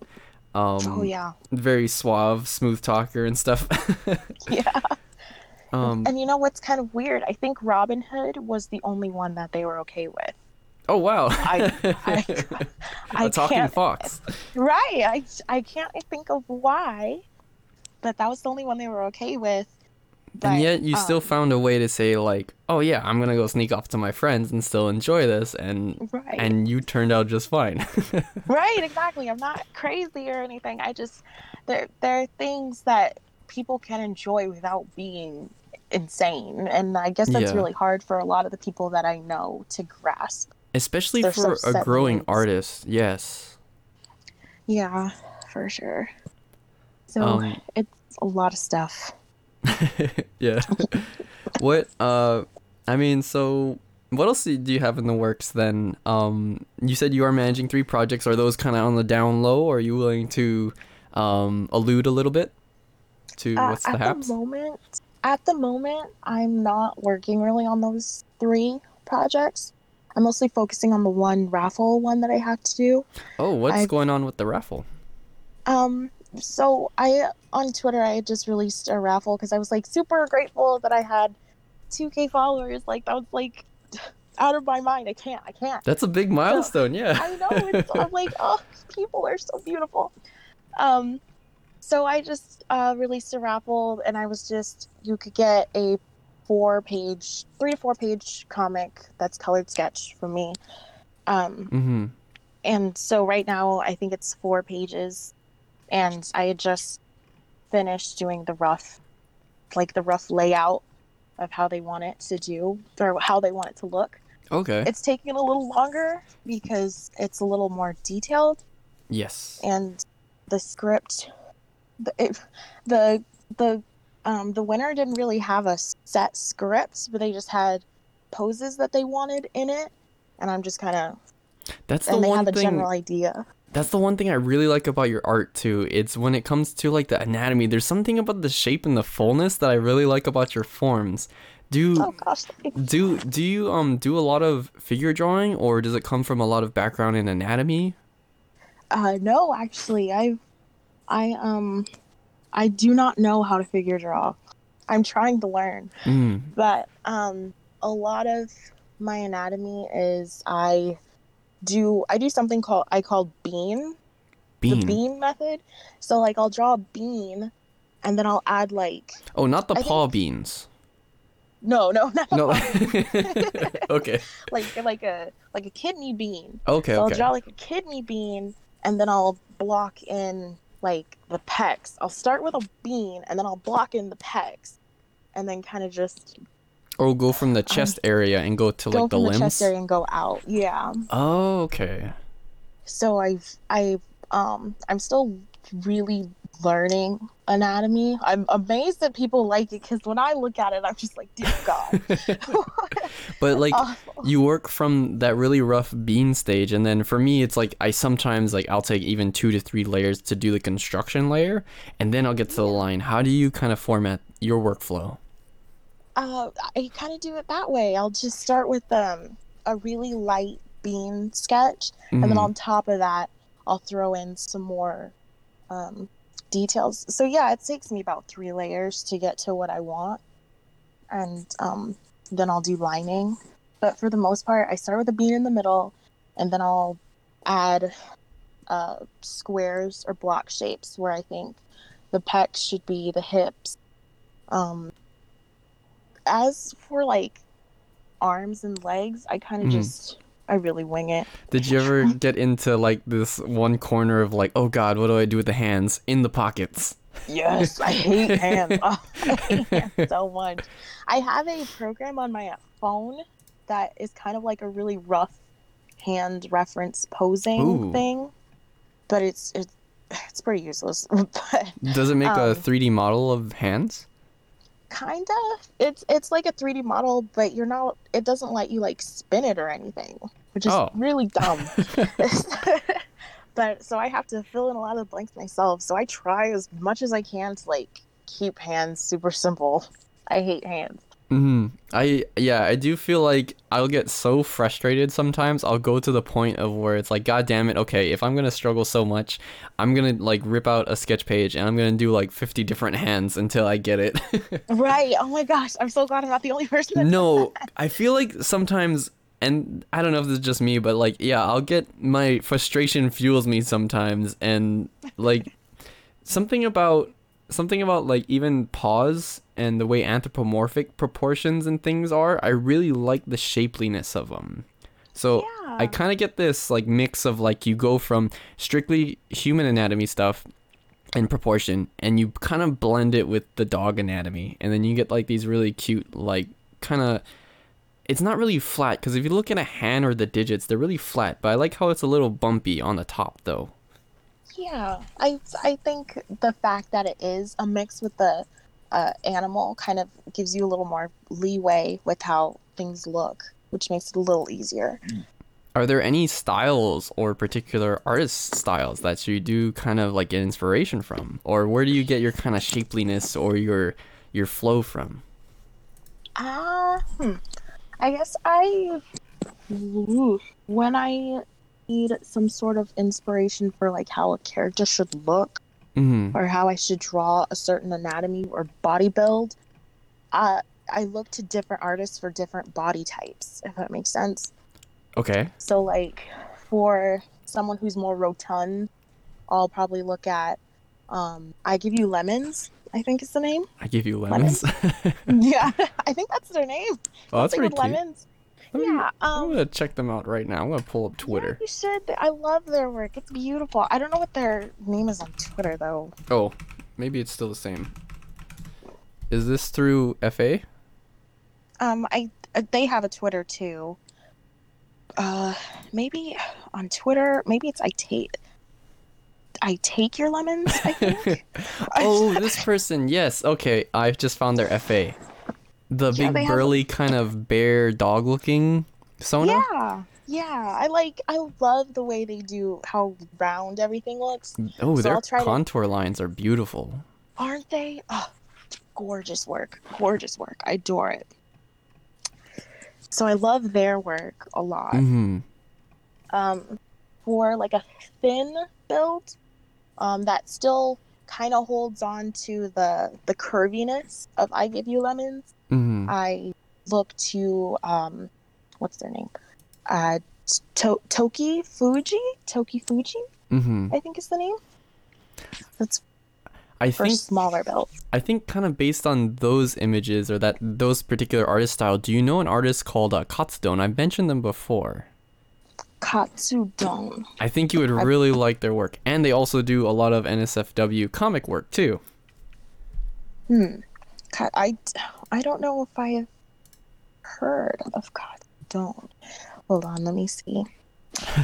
Um, oh yeah Very suave, smooth talker and stuff. [laughs] yeah um, and you know what's kind of weird i think robin hood was the only one that they were okay with oh wow. I- I [laughs] a talking can't- fox. Right. I I can't think of why, but that was the only one they were okay with. But, and yet you still um, found a way to say like, oh yeah, I'm gonna go sneak off to my friends and still enjoy this, and right, and you turned out just fine. [laughs] right, exactly. I'm not crazy or anything. I just there there are things that people can enjoy without being insane, and I guess that's Yeah. really hard for a lot of the people that I know to grasp. Especially They're so for a growing limits. artist, yes. Yeah, for sure. So Um, it's a lot of stuff. [laughs] yeah. what uh I mean, so what else do you have in the works then? Um you said you are managing three projects. Are those kind of on the down low or are you willing to um allude a little bit to Uh, what's the at haps? the moment, at the moment, I'm not working really on those three projects. I'm mostly focusing on the one raffle one that I have to do. oh, what's I've- going on with the raffle? Um, so I on Twitter I just released a raffle because I was like super grateful that I had 2K followers. Like that was like [laughs] out of my mind. I can't. I can't. That's a big milestone, yeah. I know. It's, I'm [laughs] like, oh, people are so beautiful. Um, so I just uh, released a raffle, and I was just you could get a four page, three to four page comic that's colored sketch from me. Um, mm-hmm. and so right now I think it's four pages, and I had just finished doing the rough like the rough layout of how they want it to do or how they want it to look. Okay. It's taking a little longer because it's a little more detailed yes. and the script the it, the the um the winner didn't really have a set script but they just had poses that they wanted in it and i'm just kind of That's the and they one had the thing. general idea That's the one thing I really like about your art too. It's when it comes to like the anatomy. There's something about the shape and the fullness that I really like about your forms. Do oh gosh do do you um do a lot of figure drawing or does it come from a lot of background in anatomy? uh no actually i i um i do not know how to figure draw i'm trying to learn Mm. but um a lot of my anatomy is i do i do something called i call bean Bean. the bean method. So like I'll draw a bean and then I'll add like Oh, not the I paw think- beans. no, no, no, [laughs] No. okay. [laughs] like like a like a kidney bean. Okay. So I'll draw like a kidney bean and then I'll block in like the pecs. I'll start with a bean and then I'll block in the pecs and then kind of just Or go from the chest area and go to go like the from the limbs. chest area and go out. Yeah. Oh, okay. So I've I've um I'm still really learning anatomy. I'm amazed that people like it because when I look at it, I'm just like, dear God. [laughs] [laughs] But like Awful. you work from that really rough bean stage and then for me it's like I sometimes like I'll take even 2 to 3 layers to do the construction layer and then I'll get to the line. How do you kind of format your workflow? Uh, I kind of do it that way. I'll just start with um a really light bean sketch, and then Mhm. on top of that, I'll throw in some more um, details. So yeah, it takes me about three layers to get to what I want, and um, then I'll do lining. But for the most part, I start with a bean in the middle, and then I'll add uh, squares or block shapes where I think the pecs should be the hips. Um, as for like arms and legs, I kind of Mhm. just I really wing it. Did you ever [laughs] get into like this one corner of like, oh god, what do I do with the hands in the pockets? Yes, I hate [laughs] hands. [laughs] Oh, I hate hands so much. I have a program on my phone that is kind of like a really rough hand reference posing Ooh. thing, but it's it's [sighs] it's pretty useless. but Does it make a Um, 3D model of hands? Kind of, it's it's like a 3D model, but you're not. It doesn't let you like spin it or anything, which is Oh. really dumb. [laughs] [laughs] but so I have to fill in a lot of blanks myself. So I try as much as I can to like keep hands super simple. I hate hands. Hmm I yeah, I do feel like I'll get so frustrated sometimes. I'll go to the point of where it's like, God damn it, okay, if I'm gonna struggle so much, I'm gonna like rip out a sketch page and I'm gonna do like 50 different hands until I get it. [laughs] Right. Oh my gosh. I'm so glad I'm not the only person. That no, I feel like sometimes, and I don't know if this is just me, but like, yeah, I'll get my frustration fuels me sometimes, and like something about something about like even paws and the way anthropomorphic proportions and things are. I really like the shapeliness of them. So I kind of get this like mix of like you go from strictly human anatomy stuff and proportion and you kind of blend it with the dog anatomy and then you get like these really cute like kind of it's not really flat because if you look at a hand or the digits they're really flat but i like how it's a little bumpy on the top though Yeah. I I think the fact that it is a mix with the uh, animal kind of gives you a little more leeway with how things look, which makes it a little easier. are there any styles or particular artist styles that you do kind of like get inspiration from or where do you get your kind of shapeliness or your your flow from Ah, hmm. I guess I Ooh. when I need some sort of inspiration for like how a character should look mm-hmm. or how I should draw a certain anatomy or body build, uh, I look to different artists for different body types, if that makes sense. okay So, like, for someone who's more rotund, I'll probably look at um, I Give You Lemons, I think is the name. i give you lemons [laughs] yeah, [laughs] I think that's their name. oh that's Something pretty cute lemons. Let me- Yeah, i'm um, gonna check them out right now i'm gonna pull up twitter Yeah, you should. I love their work. It's beautiful. I don't know what their name is on Twitter though. Oh, maybe it's still the same. is this through FA? Um, I uh, they have a Twitter too. Uh, maybe on Twitter. Maybe it's I take. I take your lemons. I think. [laughs] [laughs] oh, this person. Yes. Okay, I've just found their FA. The Yeah, big they have burly kind of bear dog looking Sona. Yeah, yeah. I like. I love the way they do how round everything looks. Oh, So their I'll to- contour lines are beautiful. Aren't they? Oh, gorgeous work. Gorgeous work. I adore it. So I love their work a lot. hmm um, for like a thin build um, that still kind of holds on to the the curviness of I Give You Lemons. Hmm I look to um, what's their name? Uh, to- Toki Fuji. Toki Fuji, hmm I think is the name. That's I for think smaller builds. I think kind of based on those images or that those particular artist style. Do you know an artist called uh, Katsudon? I've mentioned them before. Katsudon. I think you would I- really like their work, and they also do a lot of NSFW comic work too. Hmm. Ka- I I don't know if I have heard of Katsudon. Hold on, let me see.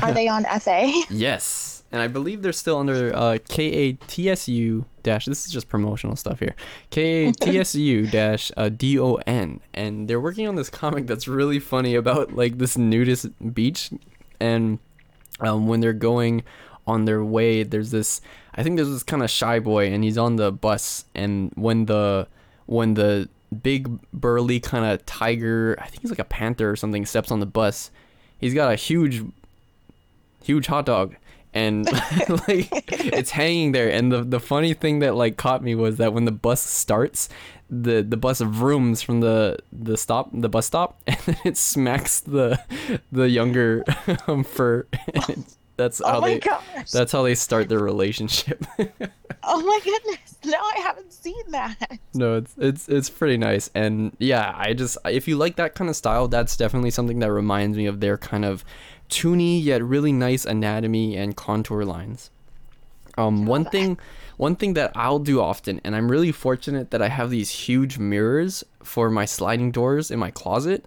Are they on [laughs] FA? Yes, and I believe they're still under uh, KATSU dash. This is just promotional stuff here. KATSU [laughs] dash uh, DON, and they're working on this comic that's really funny about like this nudist beach, and um, when they're going on their way, there's this. I think there's this kind of shy boy, and he's on the bus, and when the when the big burly kind of tiger, I think he's like a panther or something, steps on the bus, he's got a huge huge hot dog. And [laughs] like it's hanging there. And the the funny thing that like caught me was that when the bus starts the the bus vrooms from the the stop the bus stop [laughs] and then it smacks the the younger [laughs] um, fur. And that's how Oh my they gosh. that's how they start their relationship [laughs] Oh my goodness. No, I haven't seen that. no it's it's it's pretty nice and yeah i just if you like that kind of style that's definitely something that reminds me of their kind of toony yet really nice anatomy and contour lines um one that. thing one thing that i'll do often and i'm really fortunate that i have these huge mirrors for my sliding doors in my closet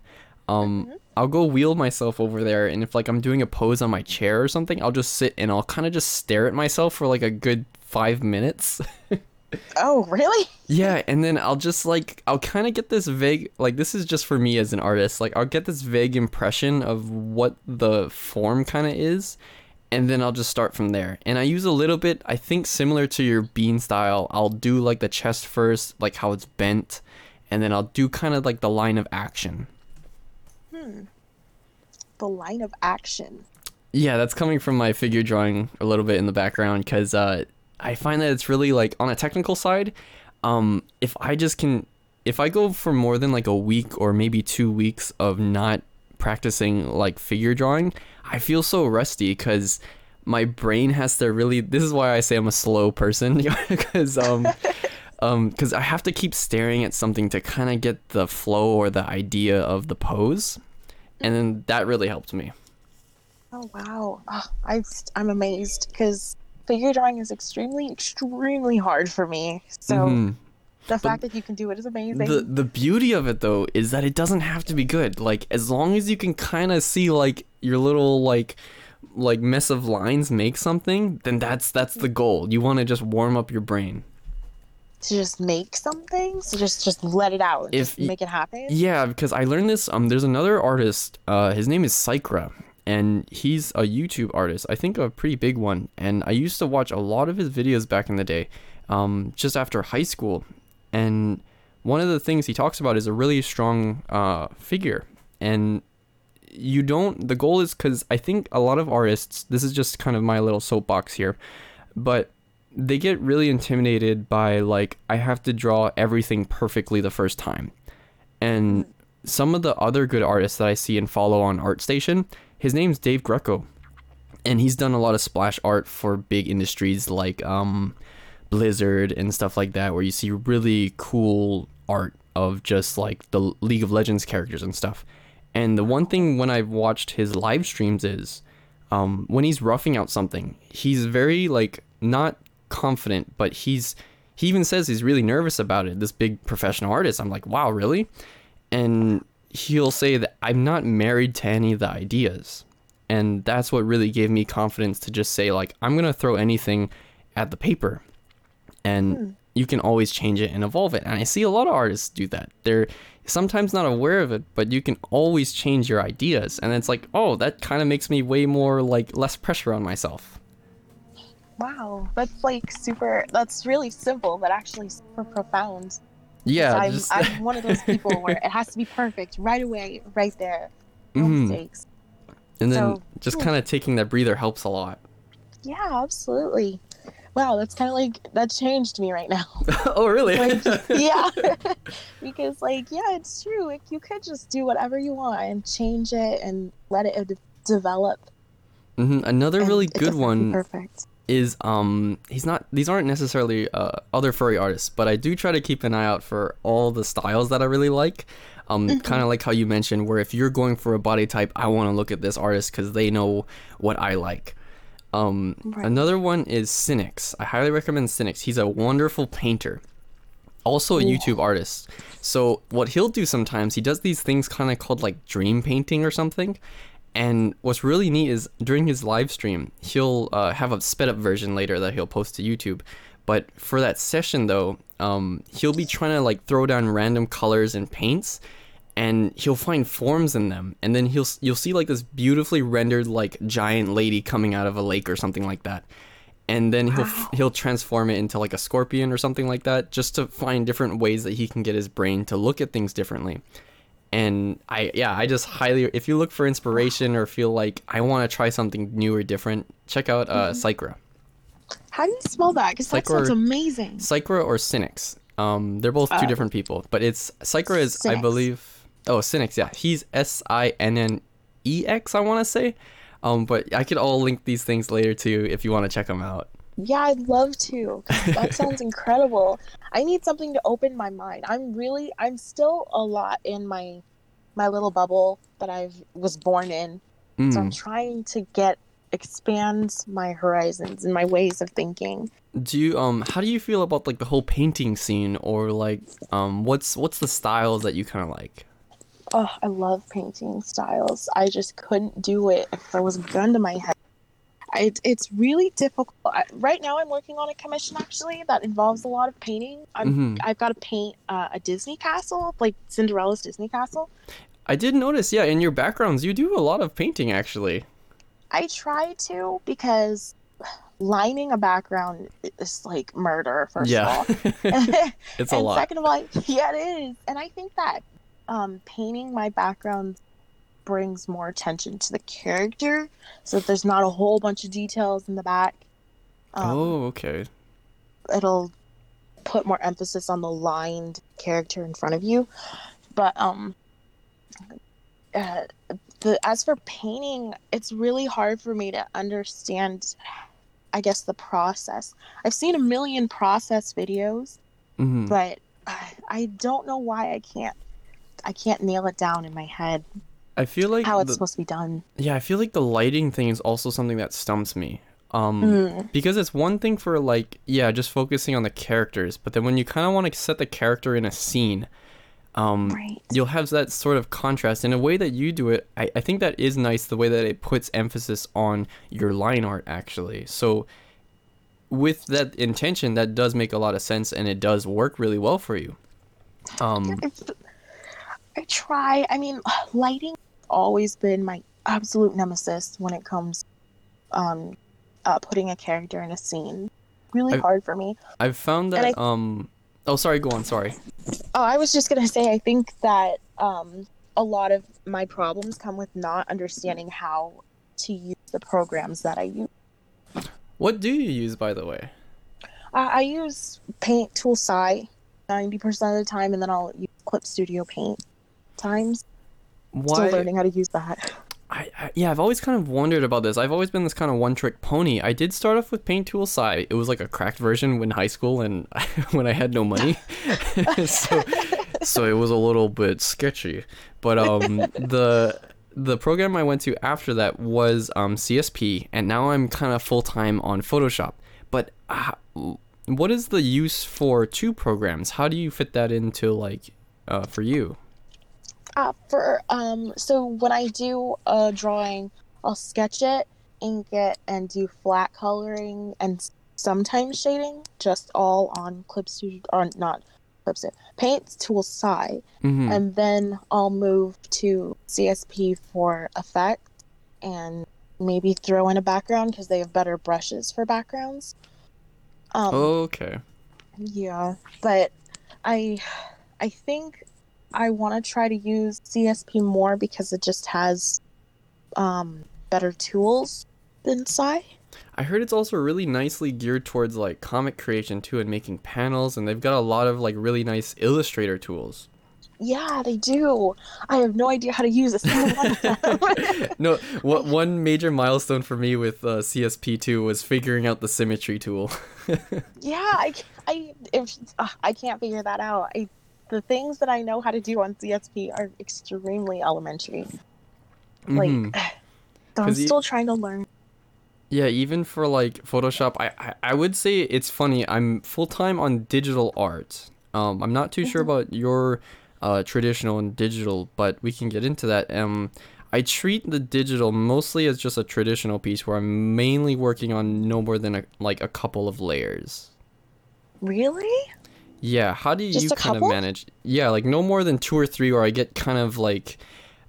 um i'll go wheel myself over there and if like i'm doing a pose on my chair or something i'll just sit and i'll kind of just stare at myself for like a good five minutes [laughs] Oh, really? yeah, and then I'll just like I'll kind of get this vague like this is just for me as an artist. Like I'll get this vague impression of what the form kind of is, and then I'll just start from there. And I use a little bit I think similar to your bean style. I'll do like the chest first, like how it's bent, and then I'll do kind of like the line of action. The line of action. Yeah, that's coming from my figure drawing a little bit in the background because uh, I find that it's really like on a technical side. Um, if I just can, if I go for more than like a week or maybe two weeks of not practicing like figure drawing, I feel so rusty because my brain has to really. This is why I say I'm a slow person [laughs] because um. [laughs] Um, because I have to keep staring at something to kind of get the flow or the idea of the pose, and then that really helped me. Oh wow. Oh, I I'm amazed because figure drawing is extremely extremely hard for me. So Mhm. the fact that you can do it is amazing. The the beauty of it though is that it doesn't have to be good. Like as long as you can kind of see like your little like like mess of lines make something, then that's that's the goal. You want to just warm up your brain. To just make something, so just just let it out, If just make it happen. Yeah, because I learned this. Um, there's another artist. Uh, his name is Sycra, and he's a YouTube artist. I think a pretty big one. And I used to watch a lot of his videos back in the day, um, just after high school. And one of the things he talks about is a really strong uh, figure. And you don't. The goal is because I think a lot of artists. This is just kind of my little soapbox here, but they get really intimidated by like I have to draw everything perfectly the first time. And some of the other good artists that I see and follow on ArtStation, his name's Dave Greco. And he's done a lot of splash art for big industries like um, Blizzard and stuff like that, where you see really cool art of just like the League of Legends characters and stuff. And the one thing when I've watched his live streams is um, when he's roughing out something, he's very like not confident, but he's he even says he's really nervous about it. This big professional artist. I'm like, wow, really? And he'll say that I'm not married to any of the ideas. And that's what really gave me confidence to just say, like, I'm going to throw anything at the paper. And Hmm. you can always change it and evolve it. And I see a lot of artists do that. They're sometimes not aware of it, but you can always change your ideas. And it's like, oh, that kind of makes me way more, like, less pressure on myself. Wow, that's like super. That's really simple, but actually super profound. Yeah. I'm, just, I'm one of those people where it has to be perfect right away, right there. [laughs] No Mhm. mistakes. and then so- just hmm. kind of taking that breather helps a lot. Yeah, absolutely. Wow, that's kind of like that changed me right now. [laughs] oh, really? Like, [laughs] yeah, because like yeah, it's true. Like you could just do whatever you want and change it and let it de- develop. hmm Another and really good doesn't have to be one Perfect. Is um he's not these aren't necessarily uh, other furry artists but i do try to keep an eye out for all the styles that i really like. Um Mm-hmm. kind of like how you mentioned where if you're going for a body type i want to look at this artist because they know what i like. Um Right. another one is Sinix i highly recommend Sinix he's a wonderful painter. Also a Ooh. youtube artist. So what he'll do sometimes he does these things kind of called like dream painting or something and what's really neat is during his live stream, he'll uh, have a sped up version later that he'll post to YouTube. But for that session though, um, he'll be trying to like throw down random colors and paints, and he'll find forms in them, and then he'll you'll see like this beautifully rendered like giant lady coming out of a lake or something like that, and then he'll Wow. he'll transform it into like a scorpion or something like that, just to find different ways that he can get his brain to look at things differently and I yeah I just highly if you look for inspiration or feel like I want to try something new or different check out uh Sycra. How do you spell that? Because that sounds amazing. Sycra or Sinix um they're both two Uh, different people but it's Sycra is I believe oh Sinix yeah. He's S I N N E X I want to say. Um but I could all link these things later too if you want to check them out Yeah, I'd love to. That [laughs] sounds incredible. I need something to open my mind. I'm really, I'm still a lot in my, my little bubble that I was born in. So I'm Mm. trying to get expand my horizons and my ways of thinking. do you um how do you feel about like the whole painting scene or like um what's what's the styles that you kind of like Oh, I love painting styles. I just couldn't do it if there was a gun to my head. I, it- it's really difficult. I, right now, I'm working on a commission actually that involves a lot of painting. I'm, Mhm. I've got to paint uh, a Disney castle, like Cinderella's Disney castle. I did notice, yeah, in your backgrounds, you do a lot of painting actually. I try to because lining a background is like murder. First yeah, of all, [laughs] it's a lot. second of all, [laughs] yeah, it is. And I think that um, painting my background brings more attention to the character, so that there's not a whole bunch of details in the back. Um, oh, okay. it'll put more emphasis on the lined character in front of you. But um, uh, the as for painting, it's really hard for me to understand. I guess the process. I've seen a million process videos, hmm but I, I don't know why I can't. I can't nail it down in my head I feel like how it's the- supposed to be done. yeah, I feel like the lighting thing is also something that stumps me. Um, Mm. because it's one thing for like yeah, just focusing on the characters, but then when you kind of want to set the character in a scene, um, Right. you'll have that sort of contrast in a way that you do it I, I think that is nice the way that it puts emphasis on your line art actually so with that intention that does make a lot of sense and it does work really well for you um I try. I mean, [sighs] lighting always been my absolute nemesis when it comes um uh, putting a character in a scene. Really I've- hard for me. i've found that um oh sorry go on sorry Oh, I was just gonna say, I think that um a lot of my problems come with not understanding how to use the programs that I use. what do you use by the way Uh, I use Paint Tool SAI ninety percent of the time, and then I'll use Clip Studio Paint times. Why Still learning how to use that. I, I yeah i've always kind of wondered about this i've always been this kind of one trick pony i did start off with paint tool SAI it was like a cracked version when high school and [laughs] when i had no money [laughs] so so it was a little bit sketchy but um [laughs] the the program i went to after that was um csp and now i'm kind of full-time on photoshop but uh, what is the use for two programs? How do you fit that into like uh, for you? Uh, for um, so when I do a drawing, I'll sketch it, ink it, and do flat coloring and sometimes shading, just all on Clip Studio or not Clip Studio, Paint Tool side, hmm and then I'll move to CSP for effect and maybe throw in a background because they have better brushes for backgrounds. Um, okay. yeah, but I I think I want to try to use CSP more because it just has um better tools than SAI. I heard it's also really nicely geared towards like comic creation too and making panels and they've got a lot of like really nice illustrator tools. Yeah, they do. I have no idea how to use a single one of them. [laughs] no, what one major milestone for me with uh, CSP2 was figuring out the symmetry tool. [laughs] yeah, I I if, uh, I can't figure that out. I the things that I know how to do on CSP are extremely elementary. Like, Mhm. [sighs] so I'm you- still trying to learn. Yeah, even for like Photoshop, I, I, I would say it's funny. I'm full time on digital art. Um, I'm not too sure about your uh, traditional and digital, but we can get into that. Um, I treat the digital mostly as just a traditional piece where I'm mainly working on no more than a, like a couple of layers. Really? Yeah, how do Just you kind of manage? Yeah, like no more than two or three, or I get kind of like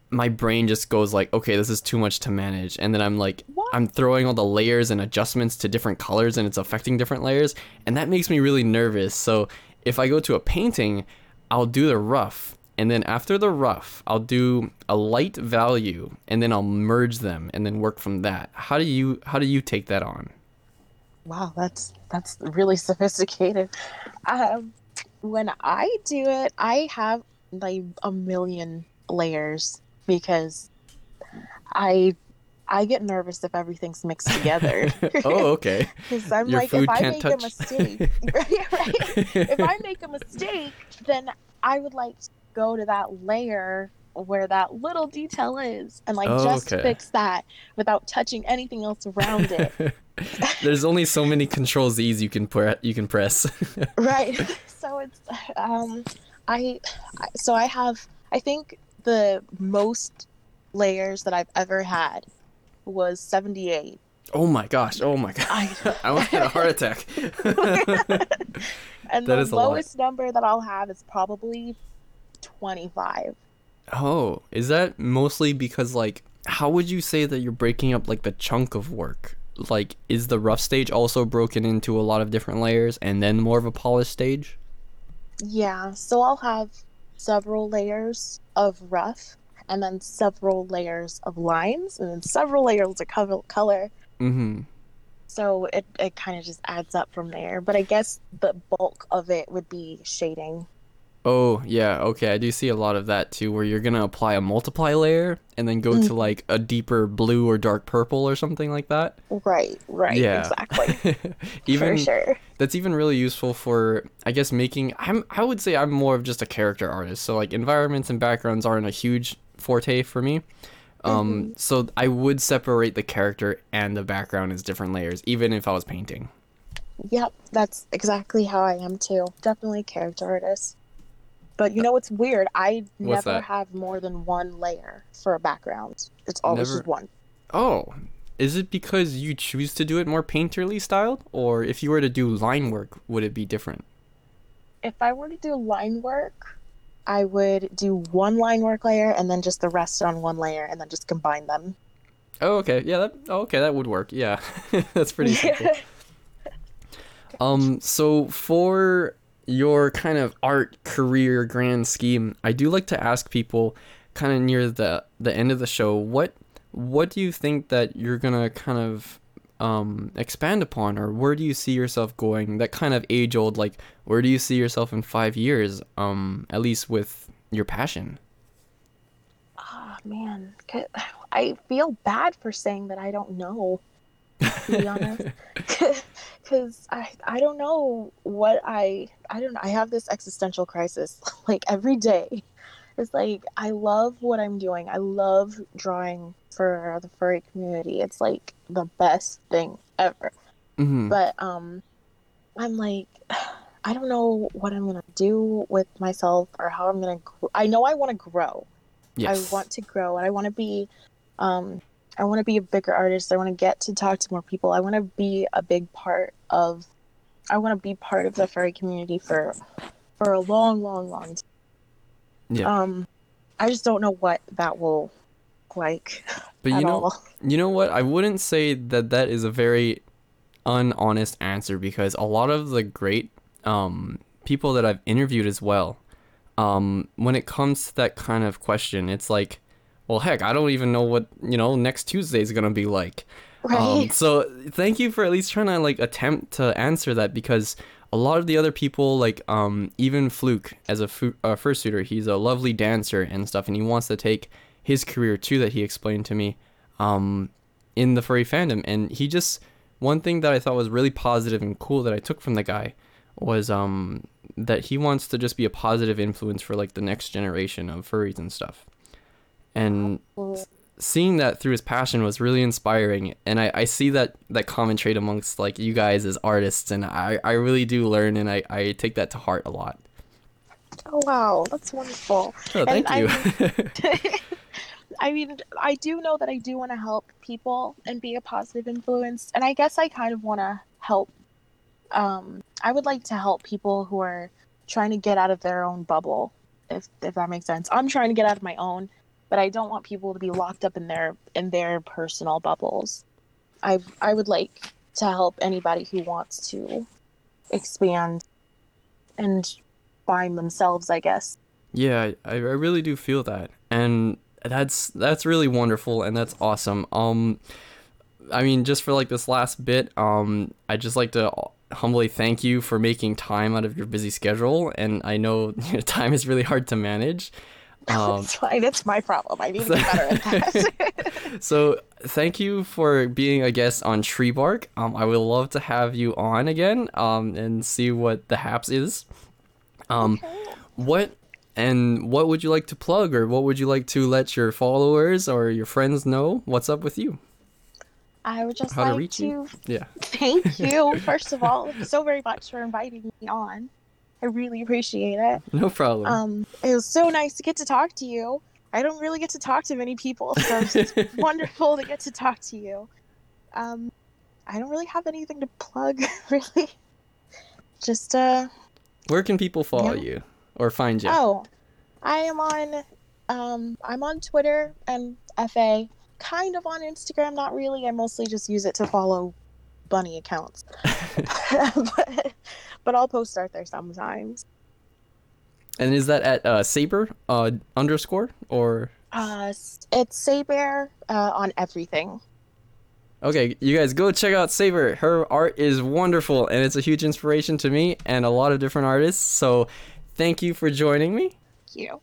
my brain just goes like, okay, this is too much to manage, and then I'm like, What? I'm throwing all the layers and adjustments to different colors, and it's affecting different layers, and that makes me really nervous. So if I go to a painting, I'll do the rough, and then after the rough, I'll do a light value, and then I'll merge them, and then work from that. How do you how do you take that on? Wow, that's that's really [laughs] sophisticated. Um, when I do it, I have like a million layers because I I get nervous if everything's mixed together. [laughs] oh, okay. [laughs] Because I'm Your like, if I make touch. a mistake, [laughs] right, right. if I make a mistake, then I would like to go to that layer where that little detail is and like Oh, just okay. fix that without touching anything else around it. [laughs] There's only so many control Z's you can pre- you can press. [laughs] right. So it's um I I- so I have I think the most layers that I've ever had was 78. oh my gosh! Oh my [laughs] god! I I almost had a heart attack. and That the lowest number that I'll have is probably 25. Oh, is that mostly because like how would you say that you're breaking up like the chunk of work? Like is the rough stage also broken into a lot of different layers and then more of a polished stage? Yeah, so I'll have several layers of rough and then several layers of lines and then several layers of cover- color. Mhm. So it, it kind of just adds up from there. But I guess the bulk of it would be shading. Oh, yeah. Okay, I do see a lot of that too where you're going to apply a multiply layer and then go Mm. to like a deeper blue or dark purple or something like that. Right, right, Yeah. exactly. [laughs] even For sure. that's even really useful for i guess making i'm i would say i'm more of just a character artist so like environments and backgrounds aren't a huge forte for me um so i would separate the character and the background as different layers even if i was painting Yep, that's exactly how I am too. Definitely character artist. But you know what's weird? I What's never that? have more than one layer for a background. It's always Never- just one. oh is it because you choose to do it more painterly styled or if you were to do line work would it be different If I were to do line work, I would do one line work layer and then just the rest on one layer and then just combine them. oh okay yeah that oh, okay that would work yeah [laughs] that's pretty simple [laughs] Um, so for your kind of art career grand scheme, I do like to ask people kind of near the the end of the show, what what do you think that you're gonna kind of um, expand upon, or where do you see yourself going? That kind of age old, like where do you see yourself in five years? Um, at least with your passion. Ah, man [laughs] I feel bad for saying that I don't know, to be honest. [laughs] Because I, I don't know what I, I don't I have this existential crisis [laughs] like every day. It's like, I love what I'm doing. I love drawing for the furry community. It's like the best thing ever. Mm-hmm. but um I'm like, [sighs] I don't know what I'm gonna do with myself or how I'm gonna. Gr- I know I want to grow. Yes. I want to grow, and I want to be, um, I want to be a bigger artist. I want to get to talk to more people. I want to be a big part of. I want to be part of the furry community for, for a long, long, long time. Yeah. Um, I just don't know what that will look like But at you know, all. [laughs] you know what? I wouldn't say that that is a very unhonest answer because a lot of the great um, people that I've interviewed as well, um, when it comes to that kind of question, it's like, well, heck, I don't even know what you know next Tuesday is gonna be like. Right? Um, so thank you for at least trying to like attempt to answer that because a lot of the other people like um even Fluke as a fu- uh, fursuiter, he's a lovely dancer and stuff, and he wants to take his career too that he explained to me um in the furry fandom, and he just one thing that I thought was really positive and cool that I took from the guy was um that he wants to just be a positive influence for like the next generation of furries and stuff. And seeing that through his passion was really inspiring and I, I see that that common trait amongst like you guys as artists and I, I really do learn and I, I take that to heart a lot. oh wow, that's wonderful. Oh, And thank I you. [laughs] [laughs] I mean, I do know that I do want to help people and be a positive influence, and I guess I kind of want to help. Um, I would like to help people who are trying to get out of their own bubble, if if that makes sense. I'm trying to get out of my own, but I don't want people to be locked up in their in their personal bubbles. I I would like to help anybody who wants to expand and find themselves. I guess. yeah, I, I really do feel that. And that's that's really wonderful and that's awesome. Um I mean just for like this last bit, um I'd just like to humbly thank you for making time out of your busy schedule and I know [laughs] time is really hard to manage. [laughs] Um it's fine. It's my problem. I need to be [laughs] better at that. [laughs] So thank you for being a guest on TreeBark. Um, I would love to have you on again. Um, and see what the haps is. Um, what and what would you like to plug, or what would you like to let your followers or your friends know? What's up with you? I would just How to like reach to you? Yeah. thank you, first of all, so very much for inviting me on. I really appreciate it. No problem. Um, it was so nice to get to talk to you. I don't really get to talk to many people, so it's [laughs] wonderful to get to talk to you. Um, I don't really have anything to plug, [laughs] really. Just uh, Where can people follow yeah. you or find you? oh, I am on, um, I'm on Twitter and FA, kind of on Instagram, not really. I mostly just use it to follow bunny accounts, [laughs] [laughs] but, but I'll post art there sometimes. And is that at uh, Seibear uh, underscore or? Uh, it's Seibear uh, on everything. Okay, you guys go check out Seibear. Her art is wonderful and it's a huge inspiration to me and a lot of different artists. So thank you for joining me. Thank you.